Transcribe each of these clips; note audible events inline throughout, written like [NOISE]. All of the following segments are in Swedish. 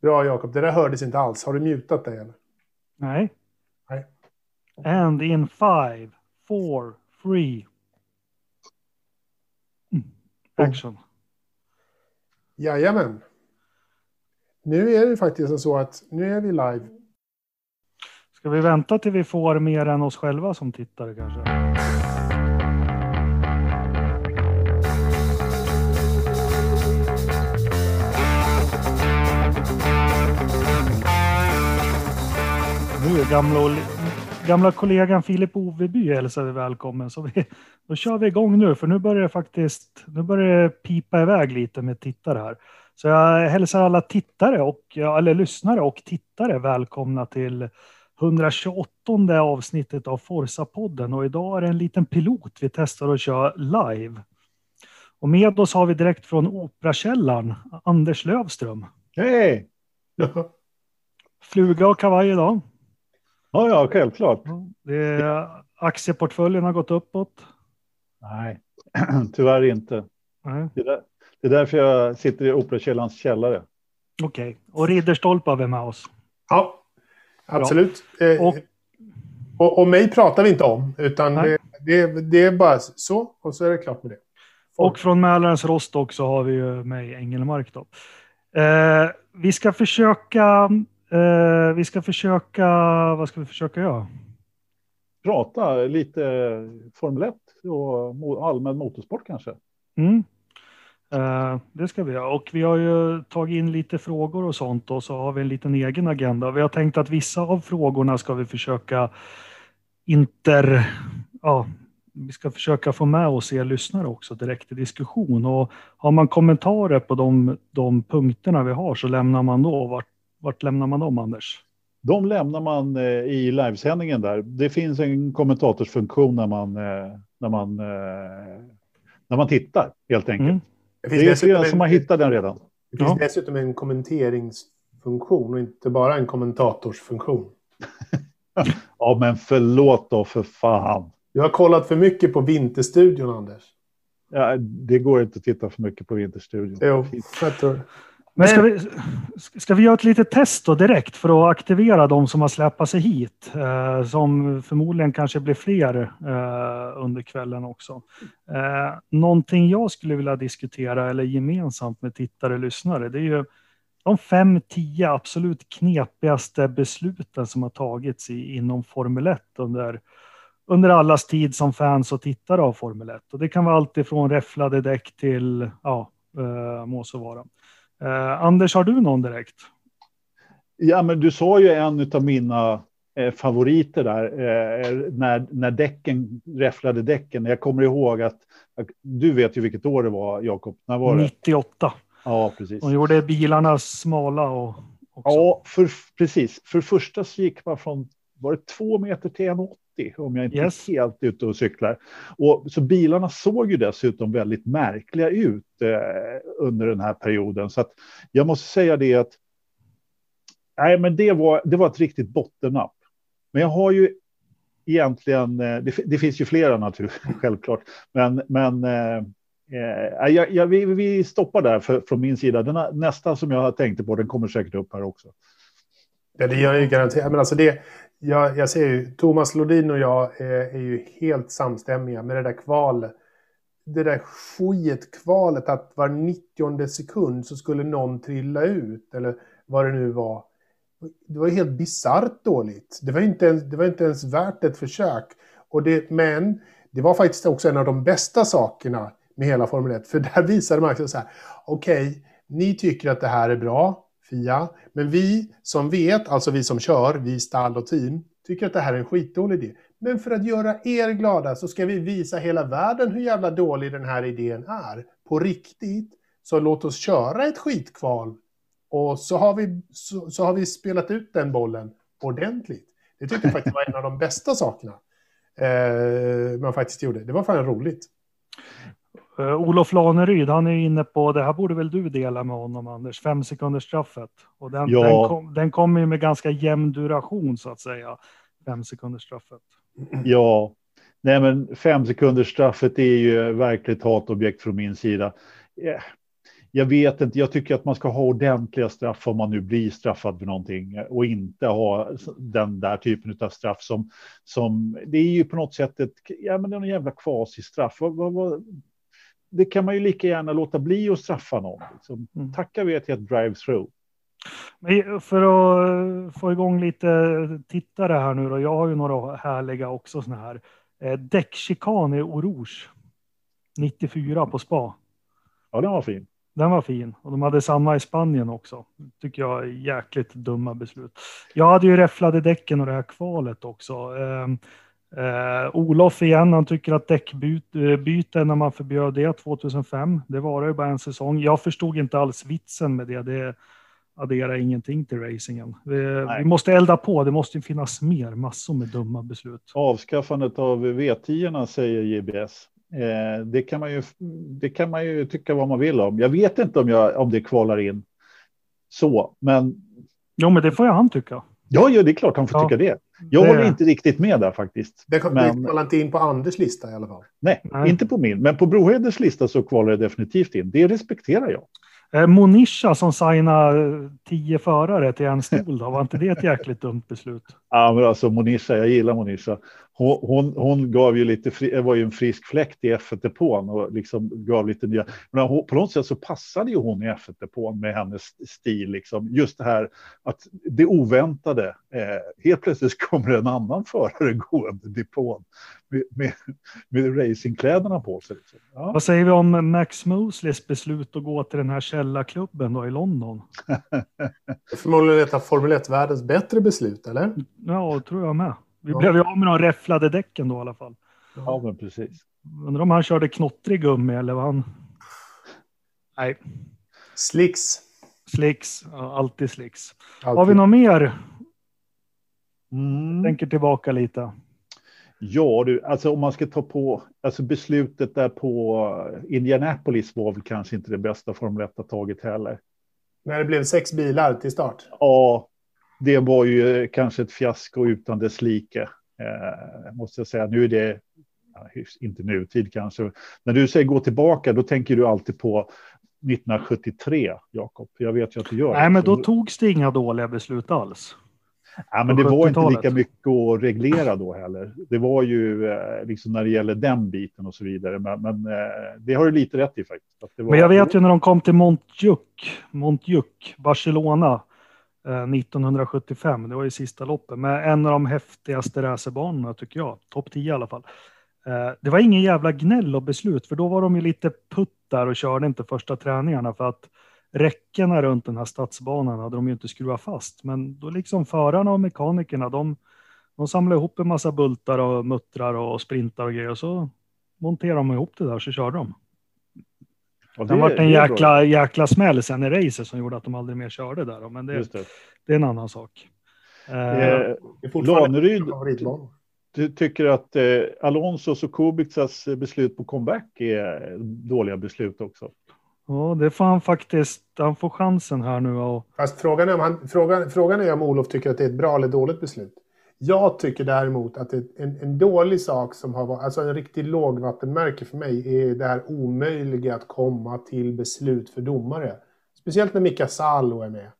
Bra Jakob, det där hördes inte alls. Har du mutat dig eller? Nej. Nej. And in five, four, three. Mm. Action. Jajamän. Nu är det faktiskt så att nu är vi live. Ska vi vänta till vi får mer än oss själva som tittare kanske? Gamla, gamla kollegan Filip Oveby hälsar vi välkommen. Så vi, då kör vi igång nu, för nu börjar det faktiskt nu börjar det pipa iväg lite med tittare här. Så jag hälsar alla tittare, och, eller lyssnare och tittare välkomna till 128 avsnittet av Forsa-podden. Och idag är det en liten pilot vi testar att köra live. Och med oss har vi direkt från Operakällaren, Anders Lövström. Hej! Fluga och kavaj idag. Ja, ja, självklart. Det är, aktieportföljen har gått uppåt. Nej, [CLEARS THROAT] tyvärr inte. Nej. Det, är där, det är därför jag sitter i Operakällarens källare. Okej, och Ridderstolpe har vi med oss. Ja, absolut. Eh, Och- Och, och mig pratar vi inte om, utan det, det, det är bara så, och så är det klart med det. Och från Mälarens Rostock så har vi ju mig Engelmark då. Eh, vi ska försöka, eh, vi ska försöka, vad ska vi försöka göra? Prata lite Formel 1 och allmän motorsport kanske. Mm. Eh, det ska vi göra. Och vi har ju tagit in lite frågor och sånt och så har vi en liten egen agenda. Vi har tänkt att vissa av frågorna ska vi försöka inter... Ja, vi ska försöka få med oss er lyssnare också direkt i diskussion. Och har man kommentarer på de, de punkterna vi har så lämnar man då. Vart, vart lämnar man dem, Anders? De lämnar man eh, i livesändningen där. Det finns en kommentatorsfunktion när man, eh, när man, eh, när man tittar helt enkelt. Mm. Det Det är flera en- som har hittat den redan. Det finns Ja. dessutom en kommenteringsfunktion och inte bara en kommentatorsfunktion. [LAUGHS] Ja, men förlåt då för fan. Du har kollat för mycket på Vinterstudion, Anders. Ja, det går inte att titta för mycket på Vinterstudion. Jo, jag tror. Men ska vi, ska vi göra ett litet test då direkt för att aktivera de som har släpat sig hit? Eh, som förmodligen kanske blir fler eh, under kvällen också. Eh, någonting jag skulle vilja diskutera eller gemensamt med tittare och lyssnare det är ju de fem, tio absolut knepigaste besluten som har tagits i, inom Formel 1 under, under allas tid som fans och tittare av Formel 1. Och det kan vara allt ifrån räfflade däck till, ja, eh, må så vara. Eh, Anders, har du någon direkt? Ja, men du sa ju en av mina eh, favoriter där, eh, när, när däcken räfflade däcken. Jag kommer ihåg att, du vet ju vilket år det var, Jakob. När var det? 98. Ja, precis. De gjorde bilarna smala och också. Ja, för, precis. För första så gick man från, var det två meter till 1,80 om jag inte Yes. är helt ute och cyklar. Och, så bilarna såg ju dessutom väldigt märkliga ut eh, under den här perioden. Så att jag måste säga det att nej, men det, var, det var ett riktigt bottennapp. Men jag har ju egentligen, eh, det, det finns ju flera naturligtvis, [LAUGHS] självklart. Men, men eh, eh, jag, jag, vi, vi stoppar där för, från min sida. Den nästa som jag tänkte på, den kommer säkert upp här också. Ja, det gör jag ju garanterat. Men alltså det, jag, jag ser ju, Thomas Lodin och jag är, är ju helt samstämmiga med det där kvalet. Det där skitkvalet att var 90 sekund så skulle någon trilla ut. Eller vad det nu var. Det var ju helt bisarrt dåligt. Det var ju inte ens, det var inte ens värt ett försök. Och det, men det var faktiskt också en av de bästa sakerna med hela Formel 1. För där visade man också så här, okej, ni tycker att det här är bra, FIA, men vi som vet, alltså vi som kör, vi stall och team, tycker att det här är en skitdålig idé. Men för att göra er glada så ska vi visa hela världen hur jävla dålig den här idén är. På riktigt. Så låt oss köra ett skitkval. Och så har vi, så, så har vi spelat ut den bollen ordentligt. Det tyckte jag faktiskt var en av de bästa sakerna eh, man faktiskt gjorde. Det var fan roligt. Eh, Olof Laneryd, han är inne på, det här borde väl du dela med honom Anders, fem sekunders straffet. Och den, Ja. den, kom, den kommer ju med ganska jämn duration så att säga, fem sekunders straffet. Ja, nej men fem sekunders straffet är ju verkligt hatobjekt från min sida. Eh, jag vet inte, jag tycker att man ska ha ordentliga straff om man nu blir straffad för någonting och inte ha den där typen av straff som, som det är ju på något sätt ett, ja men det är en jävla kvasistraff. Vad, vad, vad, det kan man ju lika gärna låta bli att straffa någon. Liksom. Mm. Tacka vet till ett drive-through. För att få igång lite tittare här nu då. Jag har ju några härliga också såna här. Eh, däckchikan i Orouge. 94 på spa. Ja, den var fin. Den var fin och de hade samma i Spanien också. Tycker jag är jäkligt dumma beslut. Jag hade ju räfflade däcken och det här kvalet också. Eh, eh, Olof igen, han tycker att däckbyte när man förbjöd det 2005. Det var ju bara en säsong. Jag förstod inte alls vitsen med det. Det adderar ingenting till racingen. Vi, vi måste elda på. Det måste finnas mer. Massor med dumma beslut. Avskaffandet av V10 säger JBS. Eh, det, kan man ju, det kan man ju tycka vad man vill om. Jag vet inte om, jag, om det kvalar in så, men. Jo, men det får ju han tycka. Ja, ja, det är klart han får ja, tycka det. Jag det... håller inte riktigt med där faktiskt. Det kvalar inte in på Anders lista i alla fall. Nej, Nej, inte på min. Men på Broheders lista så kvalar det definitivt in. Det respekterar jag. Eh, Monisha som signade tio förare till en stol, då, var inte det ett jäkligt dumt beslut? Ja, men alltså Monisha, jag gillar Monisha. Hon, hon, hon gav ju lite, fri, var ju en frisk fläkt i F1-depån och liksom gav lite nya. Men hon, på något sätt så passade ju hon i F1-depån med hennes stil, liksom. Just det här att det oväntade. Eh, helt plötsligt kommer en annan förare gående i depån med, med, med racingkläderna på sig. Liksom. Ja. Vad säger vi om Max Mosleys beslut att gå till den här källarklubben då i London? [LAUGHS] Förmodligen ett av Formel 1-världens bättre beslut, eller? Ja, det tror jag med. Vi ja. blev ju av med de räfflade däcken då i alla fall. Ja, men precis. Undrar om han körde knottrig gummi eller vad han... Nej. Slicks. Slicks, ja, alltid slicks. Alltid. Har vi något mer? Mm. Tänker tillbaka lite. Ja, du, alltså om man ska ta på, alltså beslutet där på Indianapolis var väl kanske inte det bästa Formel 1 tagit heller. När det blev sex bilar till start? Ja, det var ju kanske ett fiasko utan dess like. Eh, måste jag säga. Nu är det, inte nutid kanske. När du säger gå tillbaka, då tänker du alltid på 1973, Jakob. Jag vet ju att du gör Nej, det. men då togs det inga dåliga beslut alls. Ja, men det var inte lika mycket att reglera då heller. Det var ju eh, liksom när det gäller den biten och så vidare. Men, men eh, det har du lite rätt i faktiskt. Var... Men jag vet ju när de kom till Montjuic, Montjuic Barcelona Eh, 1975. Det var ju sista loppet med en av de häftigaste racerbanorna tycker jag. Topp 10 i alla fall. Eh, det var ingen jävla gnäll och beslut, för då var de ju lite putt där och körde inte första träningarna för att räckena runt den här stadsbanan hade de ju inte skruvat fast. Men då liksom förarna och mekanikerna, de, de samlade ihop en massa bultar och muttrar och sprintar och grejer och så monterade de ihop det där så körde de. Ja, det, det var en jäkla, jäkla smäll sen i racet som gjorde att de aldrig mer körde där. Men det, det. det är en annan sak. Eh, Laneryd, du tycker att eh, Alonsos och Kubicas beslut på comeback är dåliga beslut också? Ja, det får han faktiskt. Han får chansen här nu. Och... Fast frågan är, om han, frågan, frågan är om Olof tycker att det är ett bra eller dåligt beslut. Jag tycker däremot att en, en dålig sak som har varit, alltså en riktig lågvattenmärke för mig är det här omöjliga att komma till beslut för domare. Speciellt när Mika Salo är med.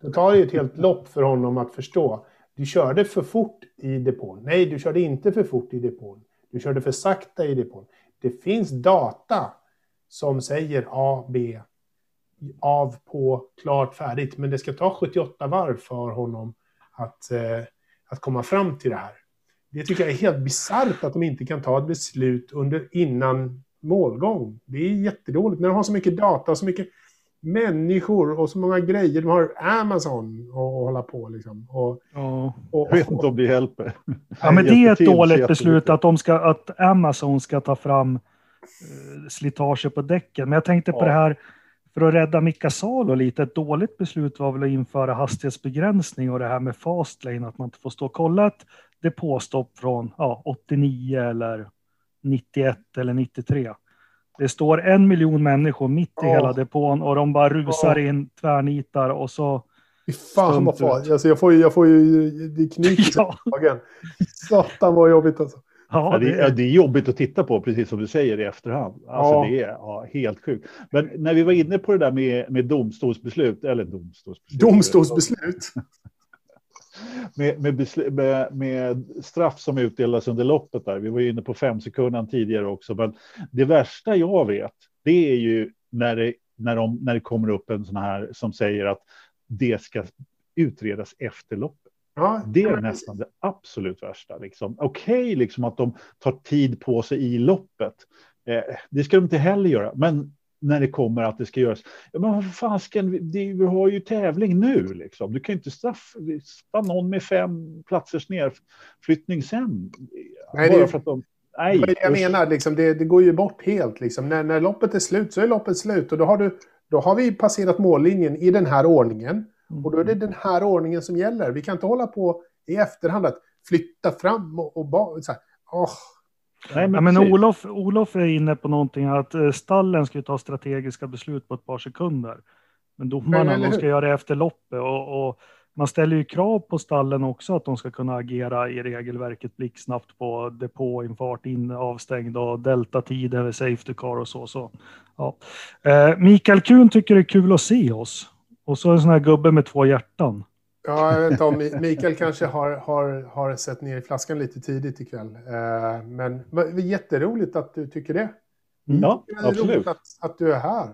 Då tar det ju ett helt lopp för honom att förstå. Du körde för fort i depån. Nej, du körde inte för fort i depån. Du körde för sakta i depån. Det finns data som säger A, B, av, på, klart, färdigt. Men det ska ta 78 varv för honom att eh, att komma fram till det här. Det tycker jag är helt bisarrt att de inte kan ta ett beslut under, innan målgång. Det är jättedåligt när de har så mycket data och så mycket människor och så många grejer. De har Amazon att hålla på liksom. Och, ja. och, och, jag vet inte om det hjälper. Ja, men det är ett dåligt beslut att, de ska, att Amazon ska ta fram uh, slitage på däcken. Men jag tänkte på det här för att rädda Mika Salo lite, ett dåligt beslut var väl att införa hastighetsbegränsning och det här med fast lane, att man inte får stå och kolla ett depåstopp från ja, 89 eller 91 eller 93. Det står en miljon människor mitt i oh. hela depån och de bara rusar oh. in, tvärnitar och så... Fy fan vad farligt. Alltså jag får ju, jag får ju, det [LAUGHS] knyter ja. Satan vad jobbigt alltså. Ja, det, är, det är jobbigt att titta på, precis som du säger i efterhand. Alltså, ja. Det är ja, helt sjukt. Men när vi var inne på det där med, med domstolsbeslut, eller domstolsbeslut. Domstolsbeslut? [LAUGHS] med, med, med, med, straff som utdelas under loppet där. Vi var inne på fem sekunder tidigare också. Men det värsta jag vet, det är ju när det, när, de, när det kommer upp en sån här som säger att det ska utredas efter loppet. Ja, det är nästan det absolut värsta. Liksom. Okej, okay, liksom att de tar tid på sig i loppet. Eh, det ska de inte heller göra. Men när det kommer att det ska göras. Ja, men vad fasken, vi, vi har ju tävling nu liksom. Du kan ju inte straffa någon med fem platsers nedflyttning sen. Nej, bara det, för att de, nej, jag menar, liksom, det, det, går ju bort helt. Liksom. När, när loppet är slut så är loppet slut. Och då har, du, då har vi passerat mållinjen i den här ordningen. Och då är det den här ordningen som gäller. Vi kan inte hålla på i efterhand att flytta fram och, och bara så här, oh, Nej, men, ja, men Olof, Olof är inne på någonting att eh, stallen ska ta strategiska beslut på ett par sekunder. Men domarna de ska göra det efter loppet och, och, man ställer ju krav på stallen också att de ska kunna agera i regelverket blixtsnabbt på depåinfart, in, avstängd och deltatid över safety car och så. så. Ja. Eh, Mikael Kuhn tycker det är kul att se oss. Och så en sån här gubbe med två hjärtan. Ja, jag vet inte om Mikael kanske har, har, har sett ner i flaskan lite tidigt ikväll. Eh, men jätteroligt att du tycker det. Mm. Ja, absolut. Att, att du är här.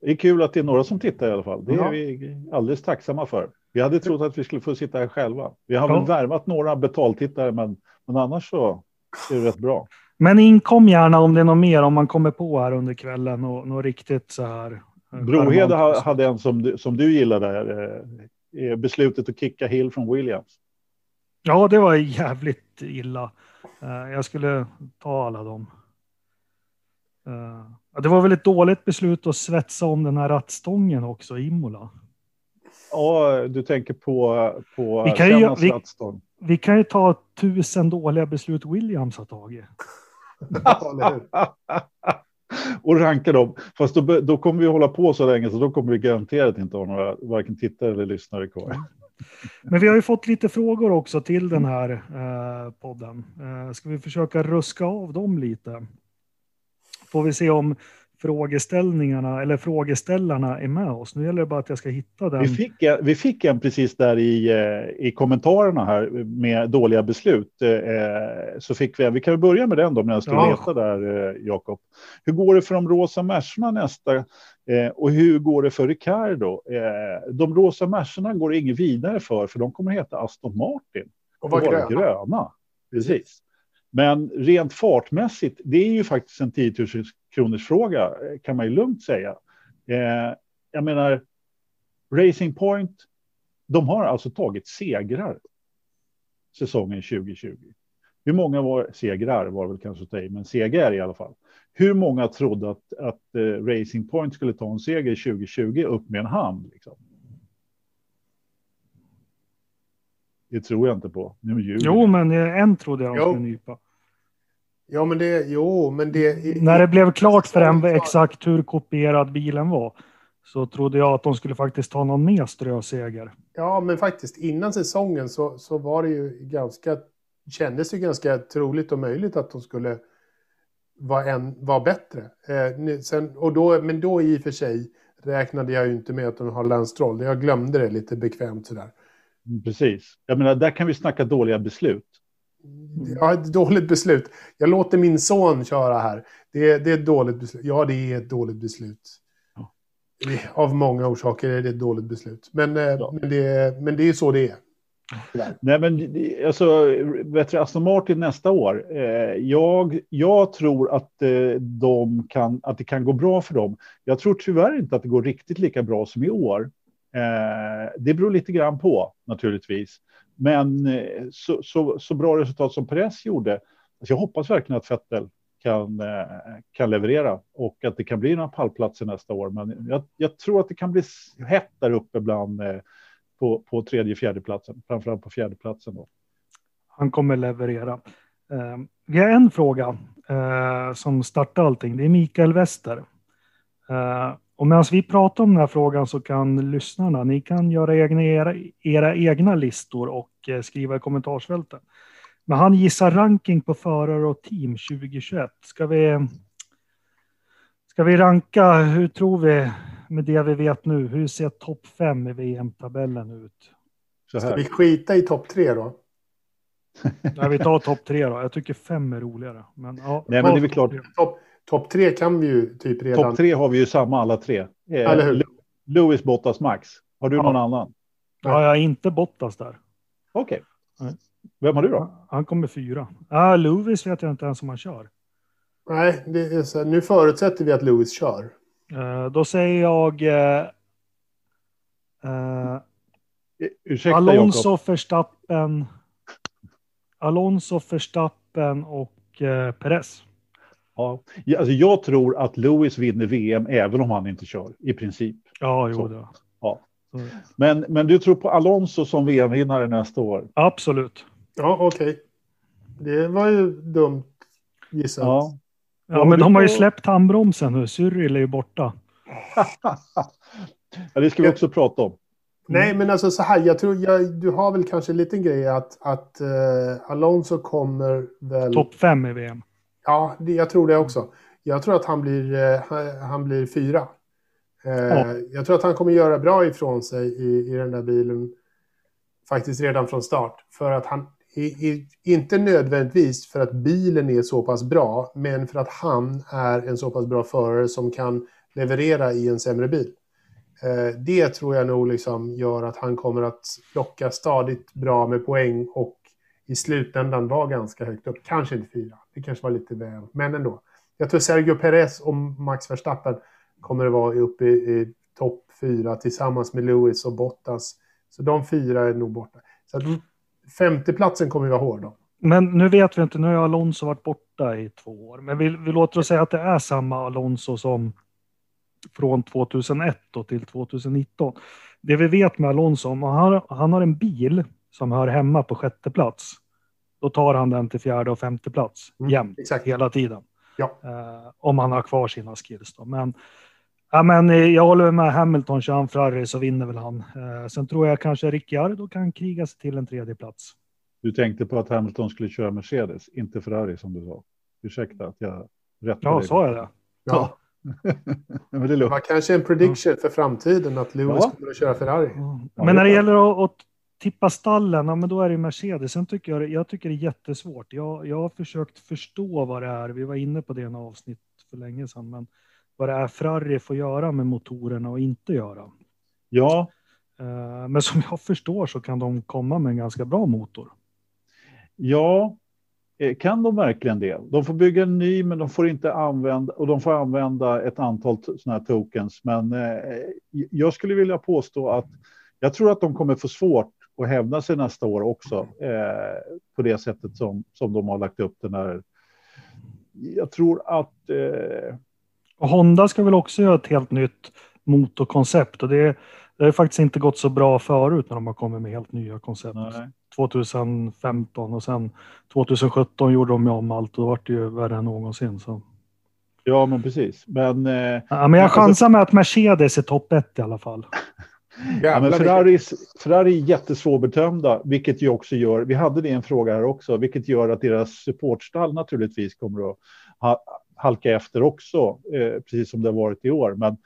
Det är kul att det är några som tittar i alla fall. Det är ja. vi alldeles tacksamma för. Vi hade trott att vi skulle få sitta här själva. Vi har ja. väl värvat några betaltittare, men, men annars så är det rätt bra. Men inkom gärna om det är något mer, om man kommer på här under kvällen och något riktigt så här. Eh, Brohede hade en som du, som du gillade, eh, beslutet att kicka Hill från Williams. Ja, det var jävligt illa. Eh, jag skulle ta alla dem. Eh, det var väl ett dåligt beslut att svetsa om den här rattstången också, Imola. Ja, du tänker på, på vi kan, ju, vi, vi, kan ju ta tusen dåliga beslut Williams har tagit. [LAUGHS] [LAUGHS] och ranka dem. Fast då, då kommer vi hålla på så länge så då kommer vi garanterat inte ha några varken tittare eller lyssnare kvar. Men vi har ju fått lite frågor också till den här eh, podden. Eh, ska vi försöka ruska av dem lite? Får vi se om frågeställningarna eller frågeställarna är med oss. Nu gäller det bara att jag ska hitta den. Vi fick, vi fick en precis där i, eh, i kommentarerna här med dåliga beslut. Eh, så fick vi, vi kan börja med den då, men jag ska ja. leta där, eh, Jakob. Hur går det för de rosa Mercerna nästa? Och hur går det för Ricardo? De rosa Mercerna går inget vidare för, för de kommer heta Aston Martin. Och vara gröna. gröna. Precis. Men rent fartmässigt, det är ju faktiskt en 10 000 kronors fråga kan man ju lugnt säga. Eh, jag menar, Racing Point, de har alltså tagit segrar säsongen 2020. Hur många var segrar var väl kanske att ta men segrar i alla fall. Hur många trodde att, att eh, Racing Point skulle ta en seger 2020 upp med en hand? Liksom? Det tror jag inte på. Nu jo, men en trodde jag de skulle nypa. Ja, men det, jo, men det... När det blev klart för en exakt hur kopierad bilen var så trodde jag att de skulle faktiskt ta någon mer ströseger. Ja, men faktiskt innan säsongen så, så var det ju ganska, kändes det ganska troligt och möjligt att de skulle vara, en, vara bättre. Eh, sen, och då, men då i och för sig räknade jag ju inte med att de har Lance Stroll. Jag glömde det lite bekvämt sådär. Mm, precis. Jag menar, där kan vi snacka dåliga beslut. Ja, ett dåligt beslut. Jag låter min son köra här. Det är, det är ett dåligt beslut. Ja, det är ett dåligt beslut. Ja. Av många orsaker är det ett dåligt beslut. Men, eh, ja. men, det, men det är så det är. Nej, men alltså, vet du, Aston Martin nästa år. Eh, jag, jag tror att, eh, de kan, att det kan gå bra för dem. Jag tror tyvärr inte att det går riktigt lika bra som i år. Eh, det beror lite grann på naturligtvis. Men eh, så, så, så bra resultat som Perez gjorde. Alltså jag hoppas verkligen att Vettel kan, eh, kan leverera och att det kan bli några pallplatser nästa år. Men jag, jag tror att det kan bli hett där uppe bland eh, på, på tredje, fjärde platsen, framförallt på fjärde platsen då. Han kommer leverera. Eh, vi har en fråga eh, som startar allting. Det är Mikael Wester. Eh, och medan vi pratar om den här frågan så kan lyssnarna, ni kan göra egna, era, era egna listor och eh, skriva i kommentarsfältet. Men han gissar ranking på förare och team 2021. Ska vi, ska vi ranka, hur tror vi med det vi vet nu? Hur ser topp fem i VM-tabellen ut? Ska vi skita i topp tre då? Nej, vi tar topp tre då. Jag tycker fem är roligare. Men, ja, Nej, men det är väl klart. Topp top tre kan vi ju typ redan. Topp tre har vi ju samma alla tre. Eh, Eller hur? Lewis, Bottas, Max. Har du Ja. någon annan? Ja, jag är inte Bottas där. Okej. Nej. Vem har du då? Han kommer fyra. Ah, Lewis vet jag inte ens om han kör. Nej, det är så, nu förutsätter vi att Lewis kör. Eh, då säger jag eh, eh, Ursäkta Alonso. Verstappen, Alonso, Verstappen och eh, Perez. Ja. Ja, Alltså, jag tror att Lewis vinner VM även om han inte kör, i princip. Ja, jo, Så. det. Ja. Men, men du tror på Alonso som VM-vinnare nästa år? absolut. Ja, okej. Det var ju dumt gissat. Ja. Ja, men de har ju släppt handbromsen nu. Cyril är ju borta. [LAUGHS] ja, det ska vi också prata om. Nej, men alltså så här. Jag tror jag, du har väl kanske en liten grej att, att eh, Alonso kommer väl... Topp fem i VM. Ja, jag tror det också. Jag tror att han blir, eh, han, blir fyra. Eh, Ja. Jag tror att han kommer göra bra ifrån sig i, i den där bilen. Faktiskt redan från start. För att han, inte nödvändigtvis för att bilen är så pass bra, men för att han är en så pass bra förare som kan leverera i en sämre bil. Eh, det tror jag nog liksom gör att han kommer att plocka stadigt bra med poäng och i slutändan var ganska högt upp. Kanske inte fyra, det kanske var lite väl, men ändå. Jag tror Sergio Perez och Max Verstappen kommer att vara uppe i, i topp fyra tillsammans med Lewis och Bottas. Så de fyra är nog borta. Så att femteplatsen kommer att vara hård då. Men nu vet vi inte, nu har Alonso varit borta i två år. Men vi, vi låter oss säga att det är samma Alonso som från 2001 då till 2019. Det vi vet med Alonso, han har, han har en bil som hör hemma på sjätte plats, då tar han den till fjärde och femte plats Mm, jämt, exakt. hela tiden. Ja. Eh, om han har kvar sina skills då. Men, ja, men eh, jag håller med Hamilton, kör han Ferrari så vinner väl han. Eh, sen tror jag kanske Ricciardo kan kriga sig till en tredje plats. Du tänkte på att Hamilton skulle köra Mercedes, inte Ferrari som du sa. Ursäkta att jag rättade Ja, dig. sa jag det? Ja. [LAUGHS] Men det var kanske en prediction för framtiden att Lewis Ja. kommer att köra Ferrari. Ja, Men när det gäller att, att tippa stallen, ja, men då är det Mercedes. Sen tycker jag, jag tycker det är jättesvårt. Jag, jag har försökt förstå vad det är. Vi var inne på det i en avsnitt för länge sedan. Men vad det är Ferrari får göra med motorerna och inte göra. Ja, Eh, Men som jag förstår så kan de komma med en ganska bra motor. ja. Eh, Kan de verkligen det? De får bygga en ny, men de får inte använda och de får använda ett antal sådana här tokens. Men eh, jag skulle vilja påstå att jag tror att de kommer få svårt att hävda sig nästa år också eh, på det sättet som som de har lagt upp den här. Jag tror att eh, Och Honda ska väl också göra ett helt nytt motorkoncept. Och det, det har faktiskt inte gått så bra förut när de har kommit med helt nya koncept. nej. 2015 och sen 2017 gjorde de om allt och då var det ju värre än någonsin. Så. ja, men precis. Men eh, Ja, men jag Alltså- chansar med att Mercedes är topp ett i alla fall. [LAUGHS] Ja, men Ferraris, Ferrari är jättesvårbedömda, vilket ju också gör, vi hade det i en fråga här också, vilket gör att deras supportstall naturligtvis kommer att ha, halka efter också, eh, precis som det har varit i år. Men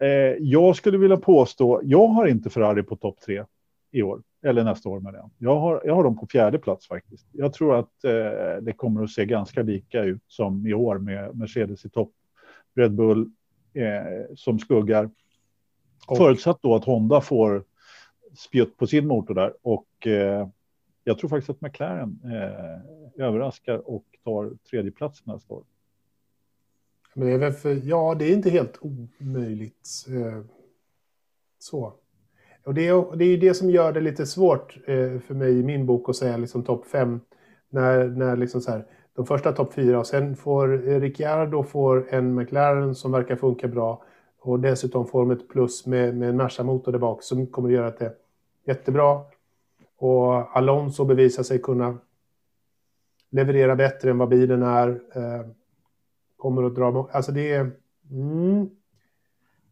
eh, jag skulle vilja påstå, jag har inte Ferrari på topp tre i år, eller nästa år med det. Jag har, jag har dem på fjärde plats faktiskt. Jag tror att eh, det kommer att se ganska lika ut som i år med Mercedes i topp, Red Bull eh, som skuggar. Och- Förutsatt då att Honda får spjutt på sin motor där och eh, jag tror faktiskt att McLaren eh, överraskar och tar tredje plats nästa år. Men det är väl för, ja, det är inte helt omöjligt. Eh, så. Och det är, det är ju det som gör det lite svårt eh, för mig i min bok att säga liksom topp fem. När, när liksom så här, de första topp fyra och sen får eh, Ricciardo får en McLaren som verkar funka bra. Och dessutom ett plus med, med en Merca-motor där bak som kommer att göra att det är jättebra. Och Alonso bevisar sig kunna leverera bättre än vad bilen är. Eh, kommer att dra... Alltså det är... Mm,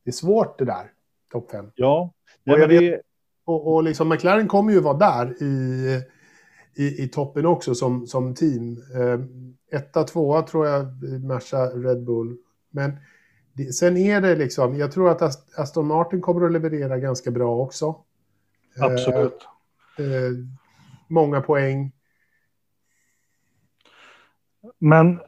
det är svårt det där, topp fem. Ja, Och nej, jag men det, Och, och liksom McLaren kommer ju vara där i, i, i toppen också som, som team. Eh, etta, tvåa tror jag Merca Red Bull. Men sen är det liksom, jag tror att Aston Martin kommer att leverera ganska bra också. Absolut. Eh, eh, många poäng. Men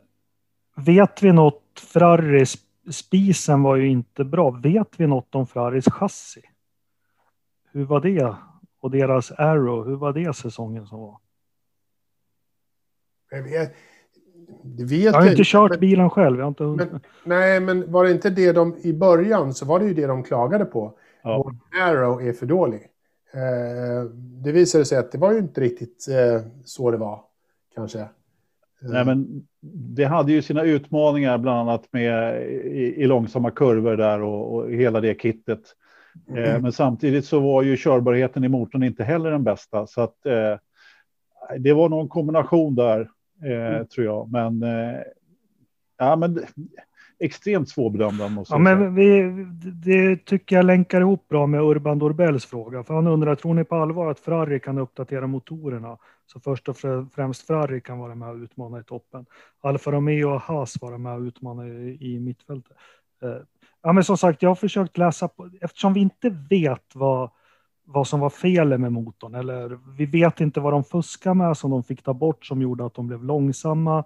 vet vi något? Ferraris spisen var ju inte bra. Vet vi något om Ferraris chassi? Hur var det? Och deras Arrow, hur var det säsongen som var? Jag vet, vet jag har inte kört men, bilen själv. Jag inte... Men, nej, men var det inte det de i början så var det ju det de klagade på. Ja. Vår Arrow är för dålig. Eh, det visade sig att det var ju inte riktigt eh, så det var, kanske. Eh. Nej, men det hade ju sina utmaningar, bland annat med i, i långsamma kurvor där och, och hela det kittet. Eh, mm. men samtidigt så var ju körbarheten i motorn inte heller den bästa, så att eh, det var någon kombination där, mm. tror jag. Men, eh, ja, men extremt svårbedömda. Måste ja, men vi, det tycker jag länkar ihop bra med Urban Dorbells fråga. För han undrar, tror ni på allvar att Ferrari kan uppdatera motorerna? Så först och främst Ferrari kan vara med och utmana i toppen. Alfa Romeo och Haas vara med och utmana i, i mittfältet. Eh, ja, men som sagt, jag har försökt läsa på, eftersom vi inte vet vad vad som var fel med motorn. Eller vi vet inte vad de fuskar med som de fick ta bort som gjorde att de blev långsamma.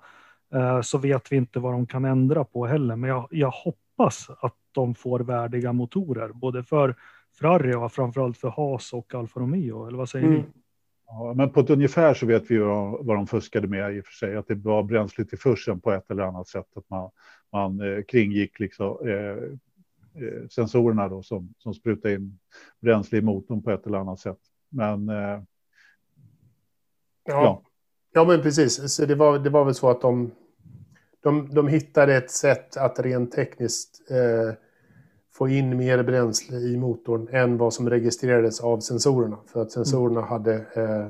Eh, så vet vi inte vad de kan ändra på heller. Men jag, jag hoppas att de får värdiga motorer, både för Ferrari och framförallt för Haas och Alfa Romeo. Eller vad säger mm. ni? Ja, men på ett ungefär så vet vi ju vad de fuskade med i och för sig. Att det var bränsle till försen på ett eller annat sätt. Att man, man eh, kringgick liksom, Eh, sensorerna då som, som sprutar in bränsle i motorn på ett eller annat sätt. Men. Eh, ja. ja. ja. men precis. Så det var, det var väl så att de, de, de hittade ett sätt att rent tekniskt eh, få in mer bränsle i motorn än vad som registrerades av sensorerna. För att sensorerna mm. hade eh,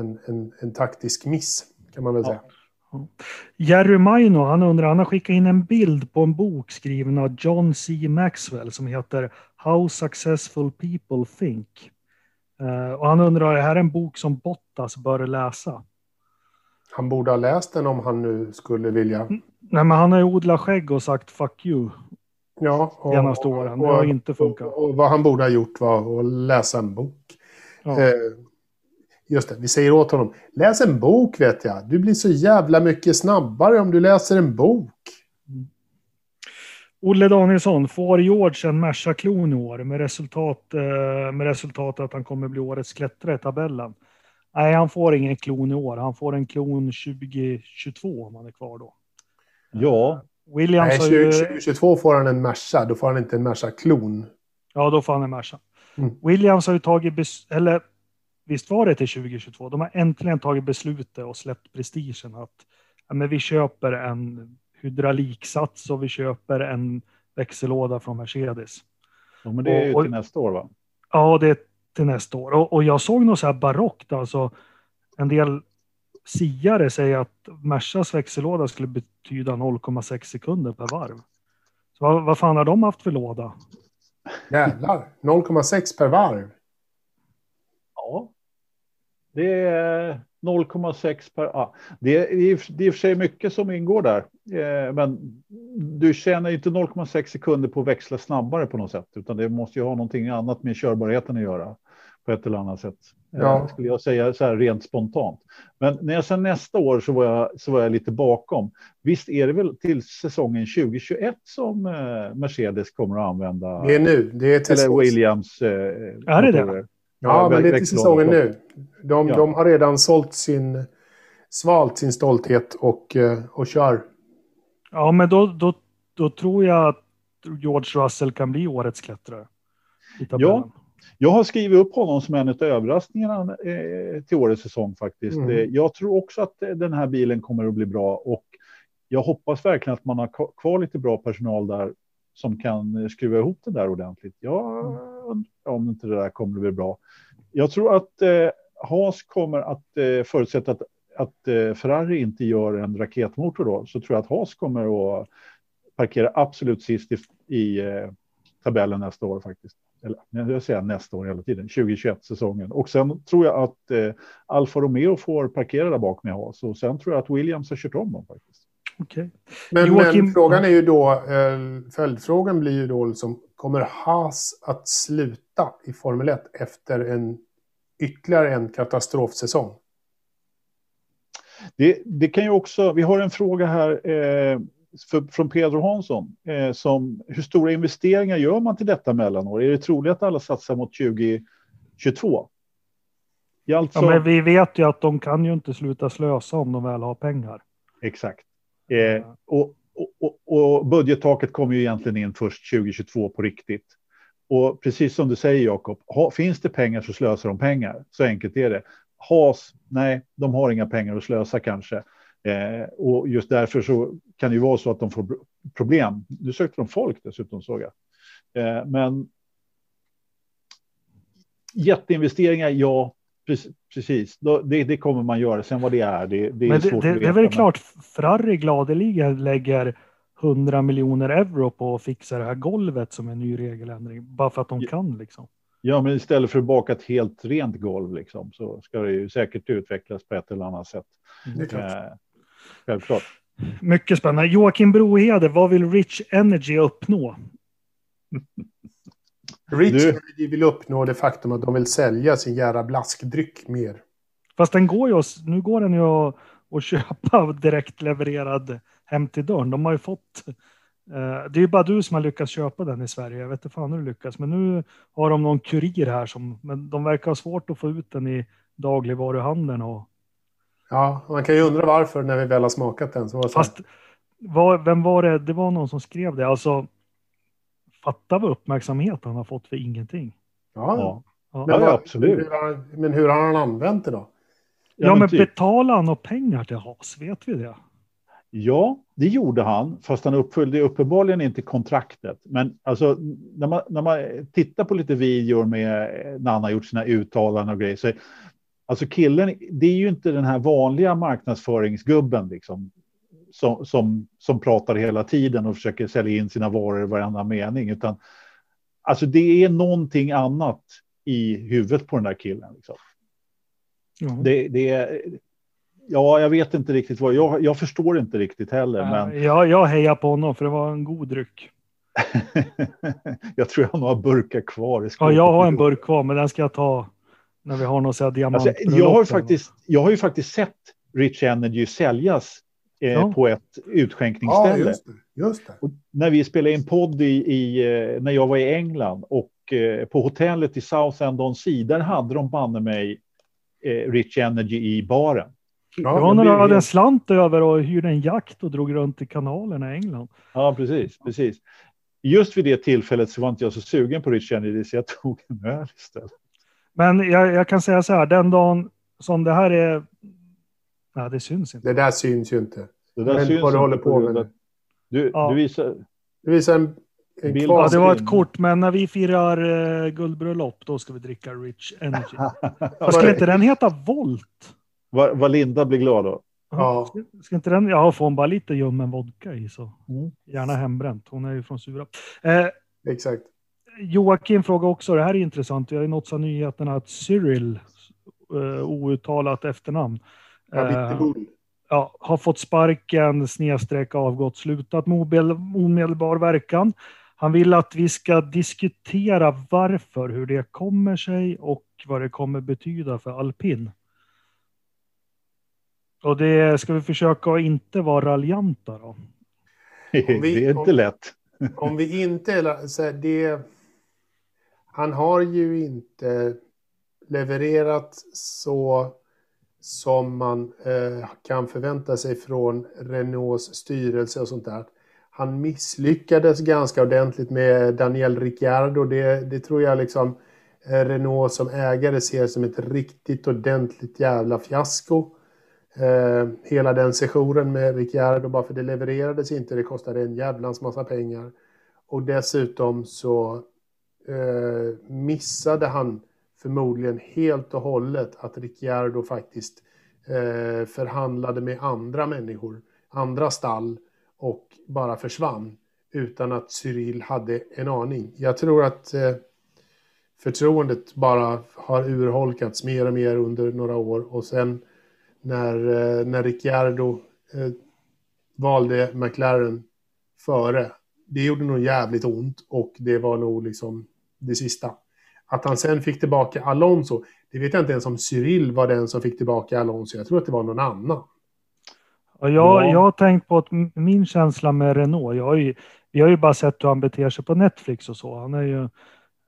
en, en, en taktisk miss kan man väl säga. Jerry Maino, han undrar, han har skickat in en bild på en bok skriven av John C. Maxwell som heter How Successful People Think. Uh, och han undrar, är det här en bok som Bottas bör läsa? Han borde ha läst den om han nu skulle vilja. Mm. Nej, men han har ju odlat skägg och sagt fuck you. Ja, och, senaste åren. Det har inte funkat. Och, och, vad han borde ha gjort var att läsa en bok. Ja. Eh, Just det, vi säger åt honom. Läs en bok vet jag. Du blir så jävla mycket snabbare om du läser en bok. Mm. Olle Danielsson, får George en Merca-klon i år med resultat, eh, med resultat att han kommer bli årets klättrare i tabellen? Nej, han får ingen klon i år. Han får en klon 2022 om han är kvar då. Ja. Williams Nej, 20, 2022 får han en Merca. Då får han inte en Merca-klon. Ja, då får han en Merca. Mm. Williams har ju tagit, eller visst var det till 2022? De har äntligen tagit beslutet och släppt prestigen att ja, men vi köper en hydrauliksats och vi köper en växellåda från Mercedes. Ja, men det är ju till nästa år va? Ja, det är till nästa år. Och, och jag såg något så här barockt, alltså en del siare säger att Mercas växellåda skulle betyda 0,6 sekunder per varv. Så vad, vad fan har de haft för låda? Jävlar, 0,6 per varv. Det är 0,6 per... Ah, det, är, det är i och för sig mycket som ingår där. Eh, men du tjänar inte 0,6 sekunder på att växla snabbare på något sätt. Utan det måste ju ha någonting annat med körbarheten att göra. På ett eller annat sätt. Eh, ja. skulle jag säga så här rent spontant. Men när jag sen nästa år så var jag, så var jag lite bakom. Visst är det väl till säsongen 2021 som eh, Mercedes kommer att använda? Det är nu. Det är till eller Williams. Eh, är det det? Ja, men det är till säsongen nu. De, ja. de har redan sålt sin, svalt sin stolthet och, eh, och kör. Ja, men då, då, då tror jag att George Russell kan bli årets klättrare. Ja, jag har skrivit upp honom som en av överraskningarna eh, till årets säsong faktiskt. Mm. Eh, jag tror också att den här bilen kommer att bli bra och jag hoppas verkligen att man har kvar lite bra personal där som kan skruva ihop det där ordentligt. Ja, mm om inte det där kommer att bli bra. Jag tror att eh, Haas kommer att eh, förutsätta att, att eh, Ferrari inte gör en raketmotor då, så tror jag att Haas kommer att parkera absolut sist i, i eh, tabellen nästa år faktiskt. eller jag säger nästa år hela tiden, 2021-säsongen. Och sen tror jag att eh, Alfa Romeo får parkera där bak med Haas. Och sen tror jag att Williams har kört om dem faktiskt. Okay. Men, Joakim... men, frågan är ju då, eh, följdfrågan blir ju då liksom, kommer Haas att sluta i Formel 1 efter en ytterligare en katastrofsäsong? Det, det kan ju också, vi har en fråga här eh, för, från Pedro Hansson. Eh, som, hur stora investeringar gör man till detta mellanår? Är det troligt att alla satsar mot 2022? Alltså... Ja, men vi vet ju att de kan ju inte sluta slösa om de väl har pengar. Exakt. Eh, och, och, och, budgettaket kommer ju egentligen in först 2022 på riktigt. Och precis som du säger Jakob, finns det pengar så slösar de pengar. Så enkelt är det. Has, nej, de har inga pengar att slösa kanske. Eh, och just därför så kan det ju vara så att de får problem. Nu sökte de folk dessutom såg jag. Eh, men jätteinvesteringar, ja, precis. Det, det, kommer man göra. Sen vad det är, det, det är men svårt det, att veta. Det är väl klart, Ferrari gladeligen lägger 100 miljoner euro på att fixa det här golvet som en ny regeländring, bara för att de ja. kan liksom. Ja, men istället för att baka ett helt rent golv liksom, så ska det ju säkert utvecklas på ett eller annat sätt. Mm. Det är. Eh, självklart. Mycket spännande. Joakim Brohede, vad vill Rich Energy uppnå? Rich du... Energy vill uppnå det faktum att de vill sälja sin jävla blaskdryck mer. Fast den går ju, nu går den ju att, att köpa direkt levererad hem till dörren. De har ju fått Eh, det är ju bara du som har lyckats köpa den i Sverige. Jag vet inte fan hur du lyckas, men nu har de någon kurir här som, men de verkar ha svårt att få ut den i dagligvaruhandeln och. Ja, man kan ju undra varför när vi väl har smakat den. Så var Fast, var, vem var det? Det var någon som skrev det. Alltså, fatta vad uppmärksamhet han har fått för ingenting. Ja, ja. ja. Men, ja absolut. Hur har, men hur har han använt det då? Ja, ja men, men typ. betalar han och pengar till Has? Vet vi det? Ja, det gjorde han, fast han uppfyllde uppenbarligen inte kontraktet. Men alltså, när, man, när man tittar på lite videor med när han har gjort sina uttalanden och grejer, så alltså killen, det är ju inte den här vanliga marknadsföringsgubben liksom, som, som, som pratar hela tiden och försöker sälja in sina varor i varenda mening, utan alltså det är någonting annat i huvudet på den där killen. Liksom. Mm. Det, det, är, Ja, jag vet inte riktigt vad. Jag, jag förstår inte riktigt heller. Men... Ja, jag hejar på honom för det var en god dryck. [LAUGHS] jag tror jag har några burkar kvar. I ja, jag har en burk kvar, men den ska jag ta när vi har något diamant. Alltså, jag, har faktiskt, jag har ju faktiskt sett Rich Energy säljas eh, ja. på ett utskänkningsställe. Ja, just det. Just det. när vi spelade in podd i, i, eh, när jag var i England och eh, på hotellet i Southend on Sea, där hade de banne mig eh, Rich Energy i baren. Ja, det var när du hade en slant över och hyrde en jakt och drog runt i kanalerna i England. Ja, precis, precis. Just vid det tillfället så var inte jag så sugen på Rich Kennedy så jag tog en öl istället. Men jag, jag, kan säga så här, den dagen som det här är... Nej, det syns inte. Det där syns ju inte. Det där syns vad du håller på med. Du, ja. du visar... Du visar en, en bild. Ja, det var ett kort, men när vi firar uh, guldbröllop, då ska vi dricka Rich Energy. [LAUGHS] Vad skulle inte den heta Volt? Vad, vad Linda blir glad då? Ja. Ska, ska, inte den, ja, får hon bara lite ljummen vodka i så. Mm. Gärna hembränt. Hon är ju från Sura. Eh, Exakt. Joakim frågar också, det här är intressant. Jag har nåtts av nyheterna att Cyril, eh, outtalat efternamn, eh, ja, har fått sparken, snedstreck avgått, slutat med omedelbar verkan. Han vill att vi ska diskutera varför, hur det kommer sig och vad det kommer betyda för alpin. Och det ska vi försöka att inte vara raljanta då. Vi, [LAUGHS] det är inte om, lätt. [LAUGHS] om vi inte... Så det, han har ju inte levererat så som man eh, kan förvänta sig från Renaults styrelse och sånt där. Han misslyckades ganska ordentligt med Daniel Ricciardo. Det, det tror jag liksom eh, Renault som ägare ser som ett riktigt ordentligt jävla fiasko. Eh, hela den sessionen med Ricciardo bara för det levererades inte. Det kostade en jävlans massa pengar. Och dessutom så eh, missade han förmodligen helt och hållet att Ricciardo faktiskt eh, förhandlade med andra människor, andra stall och bara försvann utan att Cyril hade en aning. Jag tror att eh, förtroendet bara har urholkats mer och mer under några år. Och sen när, eh, när Ricciardo eh, valde McLaren före, det gjorde nog jävligt ont och det var nog liksom det sista. Att han sen fick tillbaka Alonso, det vet jag inte ens om Cyril var den som fick tillbaka Alonso. Jag tror att det var någon annan. Och jag, jag har tänkt på att min känsla med Renault, jag har ju, vi har ju bara sett hur han beter sig på Netflix och så. Han är ju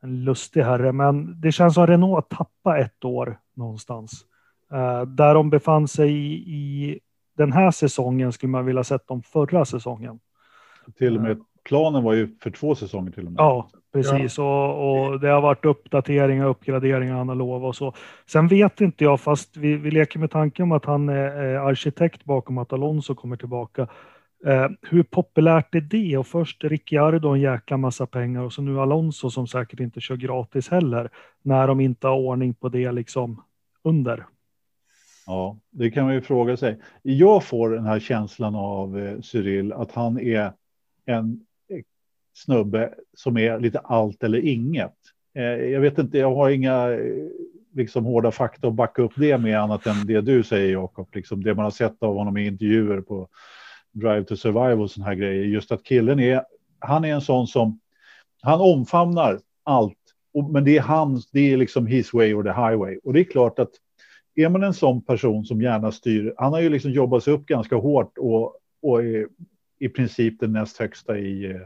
en lustig herre, men det känns som Renault tappade ett år någonstans. Uh, där de befann sig i, i, den här säsongen skulle man vilja sett dem förra säsongen. Till och med planen var ju för två säsonger till och med. Ja, precis. Ja. Och, och, det har varit uppdateringar, uppgraderingar han har lovat och så. Sen vet inte jag, fast vi, vi leker med tanken om att han är arkitekt bakom att Alonso kommer tillbaka. Eh, hur populärt är det? Och först Ricciardo en jäkla massa pengar och så nu Alonso som säkert inte kör gratis heller. När de inte har ordning på det liksom under. Ja, det kan man ju fråga sig. Jag får den här känslan av eh, Cyril att han är en snubbe som är lite allt eller inget. Eh, jag vet inte, jag har inga eh, liksom hårda fakta att backa upp det med annat än det du säger Jakob, liksom det man har sett av honom i intervjuer på Drive to Survive och sådana här grejer. Just att killen är, han är en sån som, han omfamnar allt, men det är hans, det är liksom his way or the highway. Och det är klart att är man en sån person som gärna styr, han har ju liksom jobbat sig upp ganska hårt och, och är i princip den näst högsta i eh,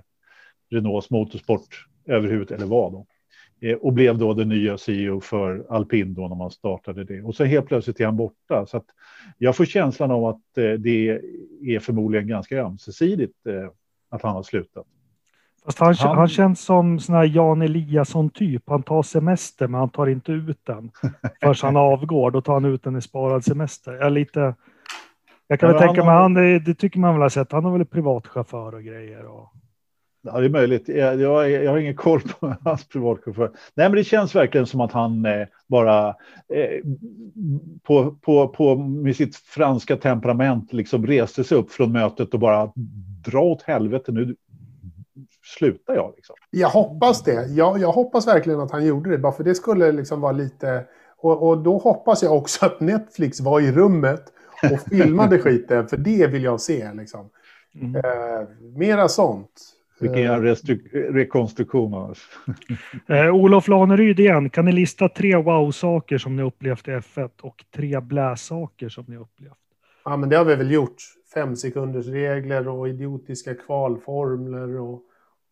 Renaults motorsport överhuvud eller vad då. Eh, och blev då den nya CEO för alpin då när man startade det. Och så helt plötsligt är han borta. Så att jag får känslan av att eh, det är förmodligen ganska ömsesidigt eh, att han har slutat. Fast han, han... han känns som sån här Jan Eliasson typ. Han tar semester men han tar inte ut den [LAUGHS] förrän han avgår. Då tar han ut den i sparad semester. Jag är lite... Jag kan ja, väl tänka mig, han, det, det, tycker man väl har sett. Han har väl privatchaufför och grejer. Och... Ja, det är möjligt. Jag, jag, jag, har ingen koll på [LAUGHS] hans privatchaufför. Nej, men det känns verkligen som att han eh, bara eh, på, på, på, med sitt franska temperament liksom reste sig upp från mötet och bara dra åt helvete nu slutar jag. Liksom. Jag hoppas det. Jag, jag hoppas verkligen att han gjorde det, bara för det skulle liksom vara lite... Och, och då hoppas jag också att Netflix var i rummet och [LAUGHS] filmade skiten, för det vill jag se. Liksom. Mm. Eh, mera sånt. Vilken jävla rekonstruktion av [LAUGHS] eh, Olof Laneryd igen. Kan ni lista tre wow-saker som ni upplevt i F1 och tre blä-saker som ni upplevt? Ja, men det har vi väl gjort. Fem sekunders regler och idiotiska kvalformler och,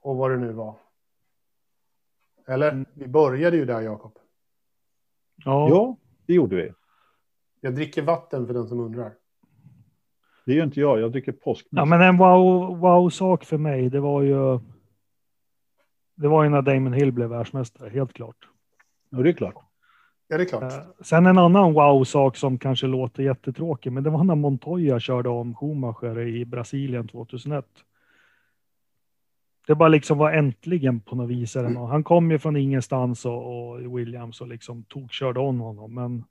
och vad det nu var. Eller? Mm. Vi började ju där, Jakob. Ja. ja, det gjorde vi. Jag dricker vatten för den som undrar. Det är ju inte jag, jag dricker påsk. Ja, men en wow, wow-sak för mig, det var ju. Det var ju när Damon Hill blev världsmästare, helt klart. Ja, det är klart. Ja, det är klart. Eh, sen en annan wow-sak som kanske låter jättetråkig, men det var när Montoya körde om Schumacher i Brasilien 2001. Det bara liksom var äntligen på något vis. Mm. Han kom ju från ingenstans och, och Williams och liksom tog, körde om honom, men